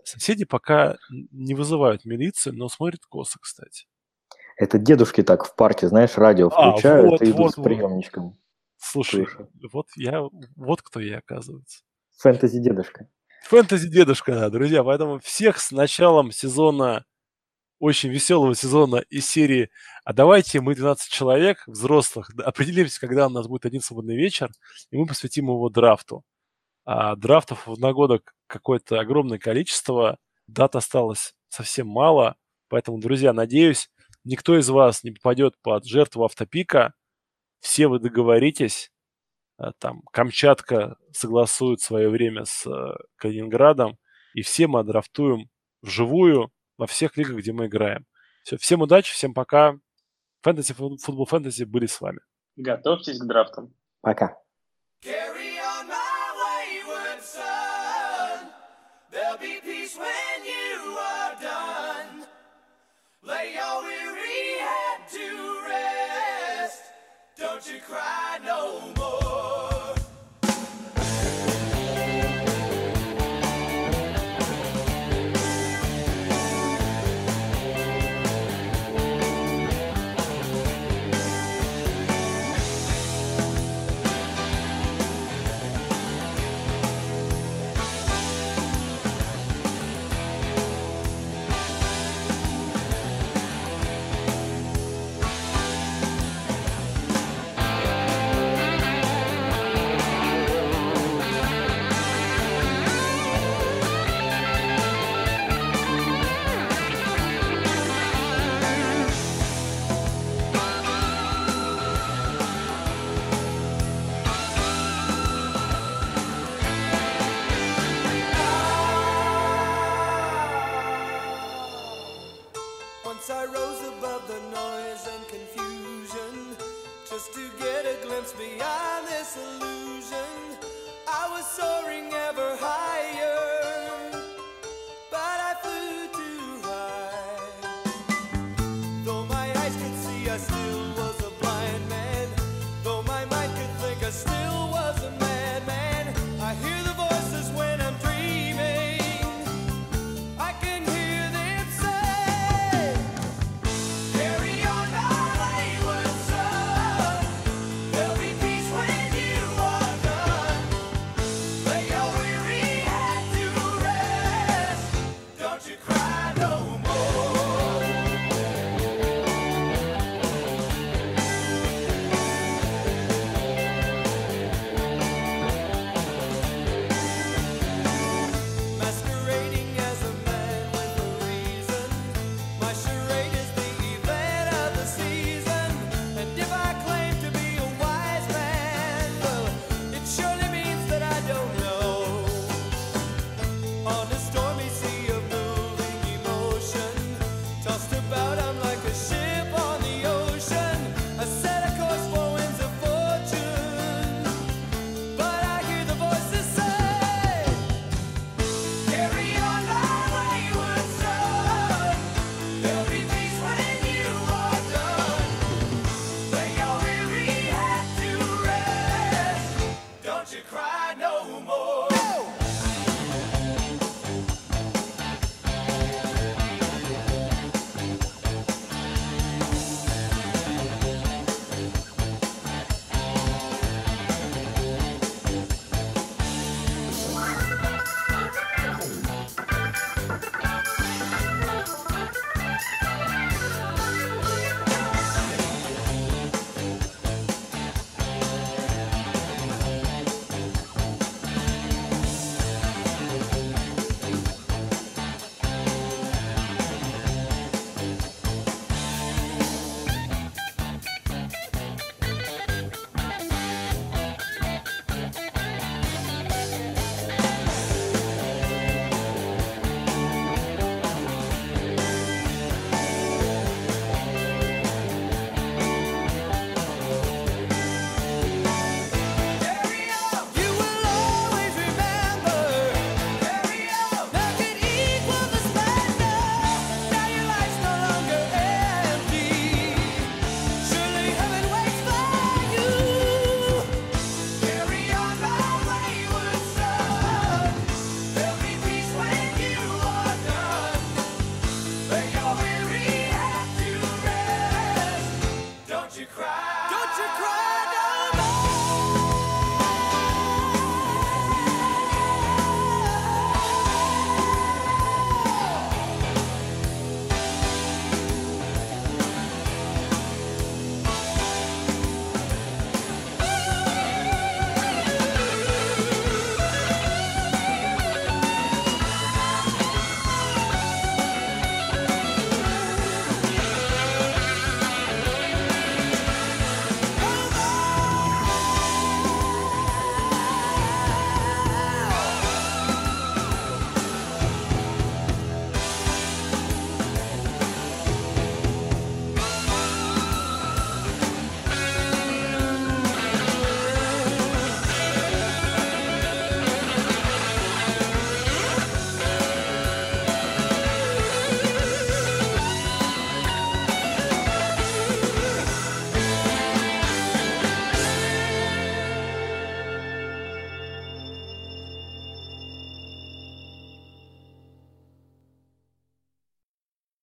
Соседи пока не вызывают милицию, но смотрят косо, кстати. Это дедушки так в парке, знаешь, радио а, включают а, вот, и идут вот, с приемничком. Вот. Слушай, вот я, вот кто я, оказывается. Фэнтези дедушка. Фэнтези дедушка, да, друзья. Поэтому всех с началом сезона, очень веселого сезона из серии «А давайте мы 12 человек, взрослых, определимся, когда у нас будет один свободный вечер, и мы посвятим его драфту». А драфтов в одногодок какое-то огромное количество, дат осталось совсем мало, поэтому, друзья, надеюсь, никто из вас не попадет под жертву автопика, все вы договоритесь, э, там Камчатка согласует свое время с э, Калининградом, и все мы драфтуем вживую во всех лигах, где мы играем. Все, всем удачи, всем пока. Фэнтези, футбол фэнтези были с вами. Готовьтесь к драфтам. Пока. You cry no more. beyond this illusion.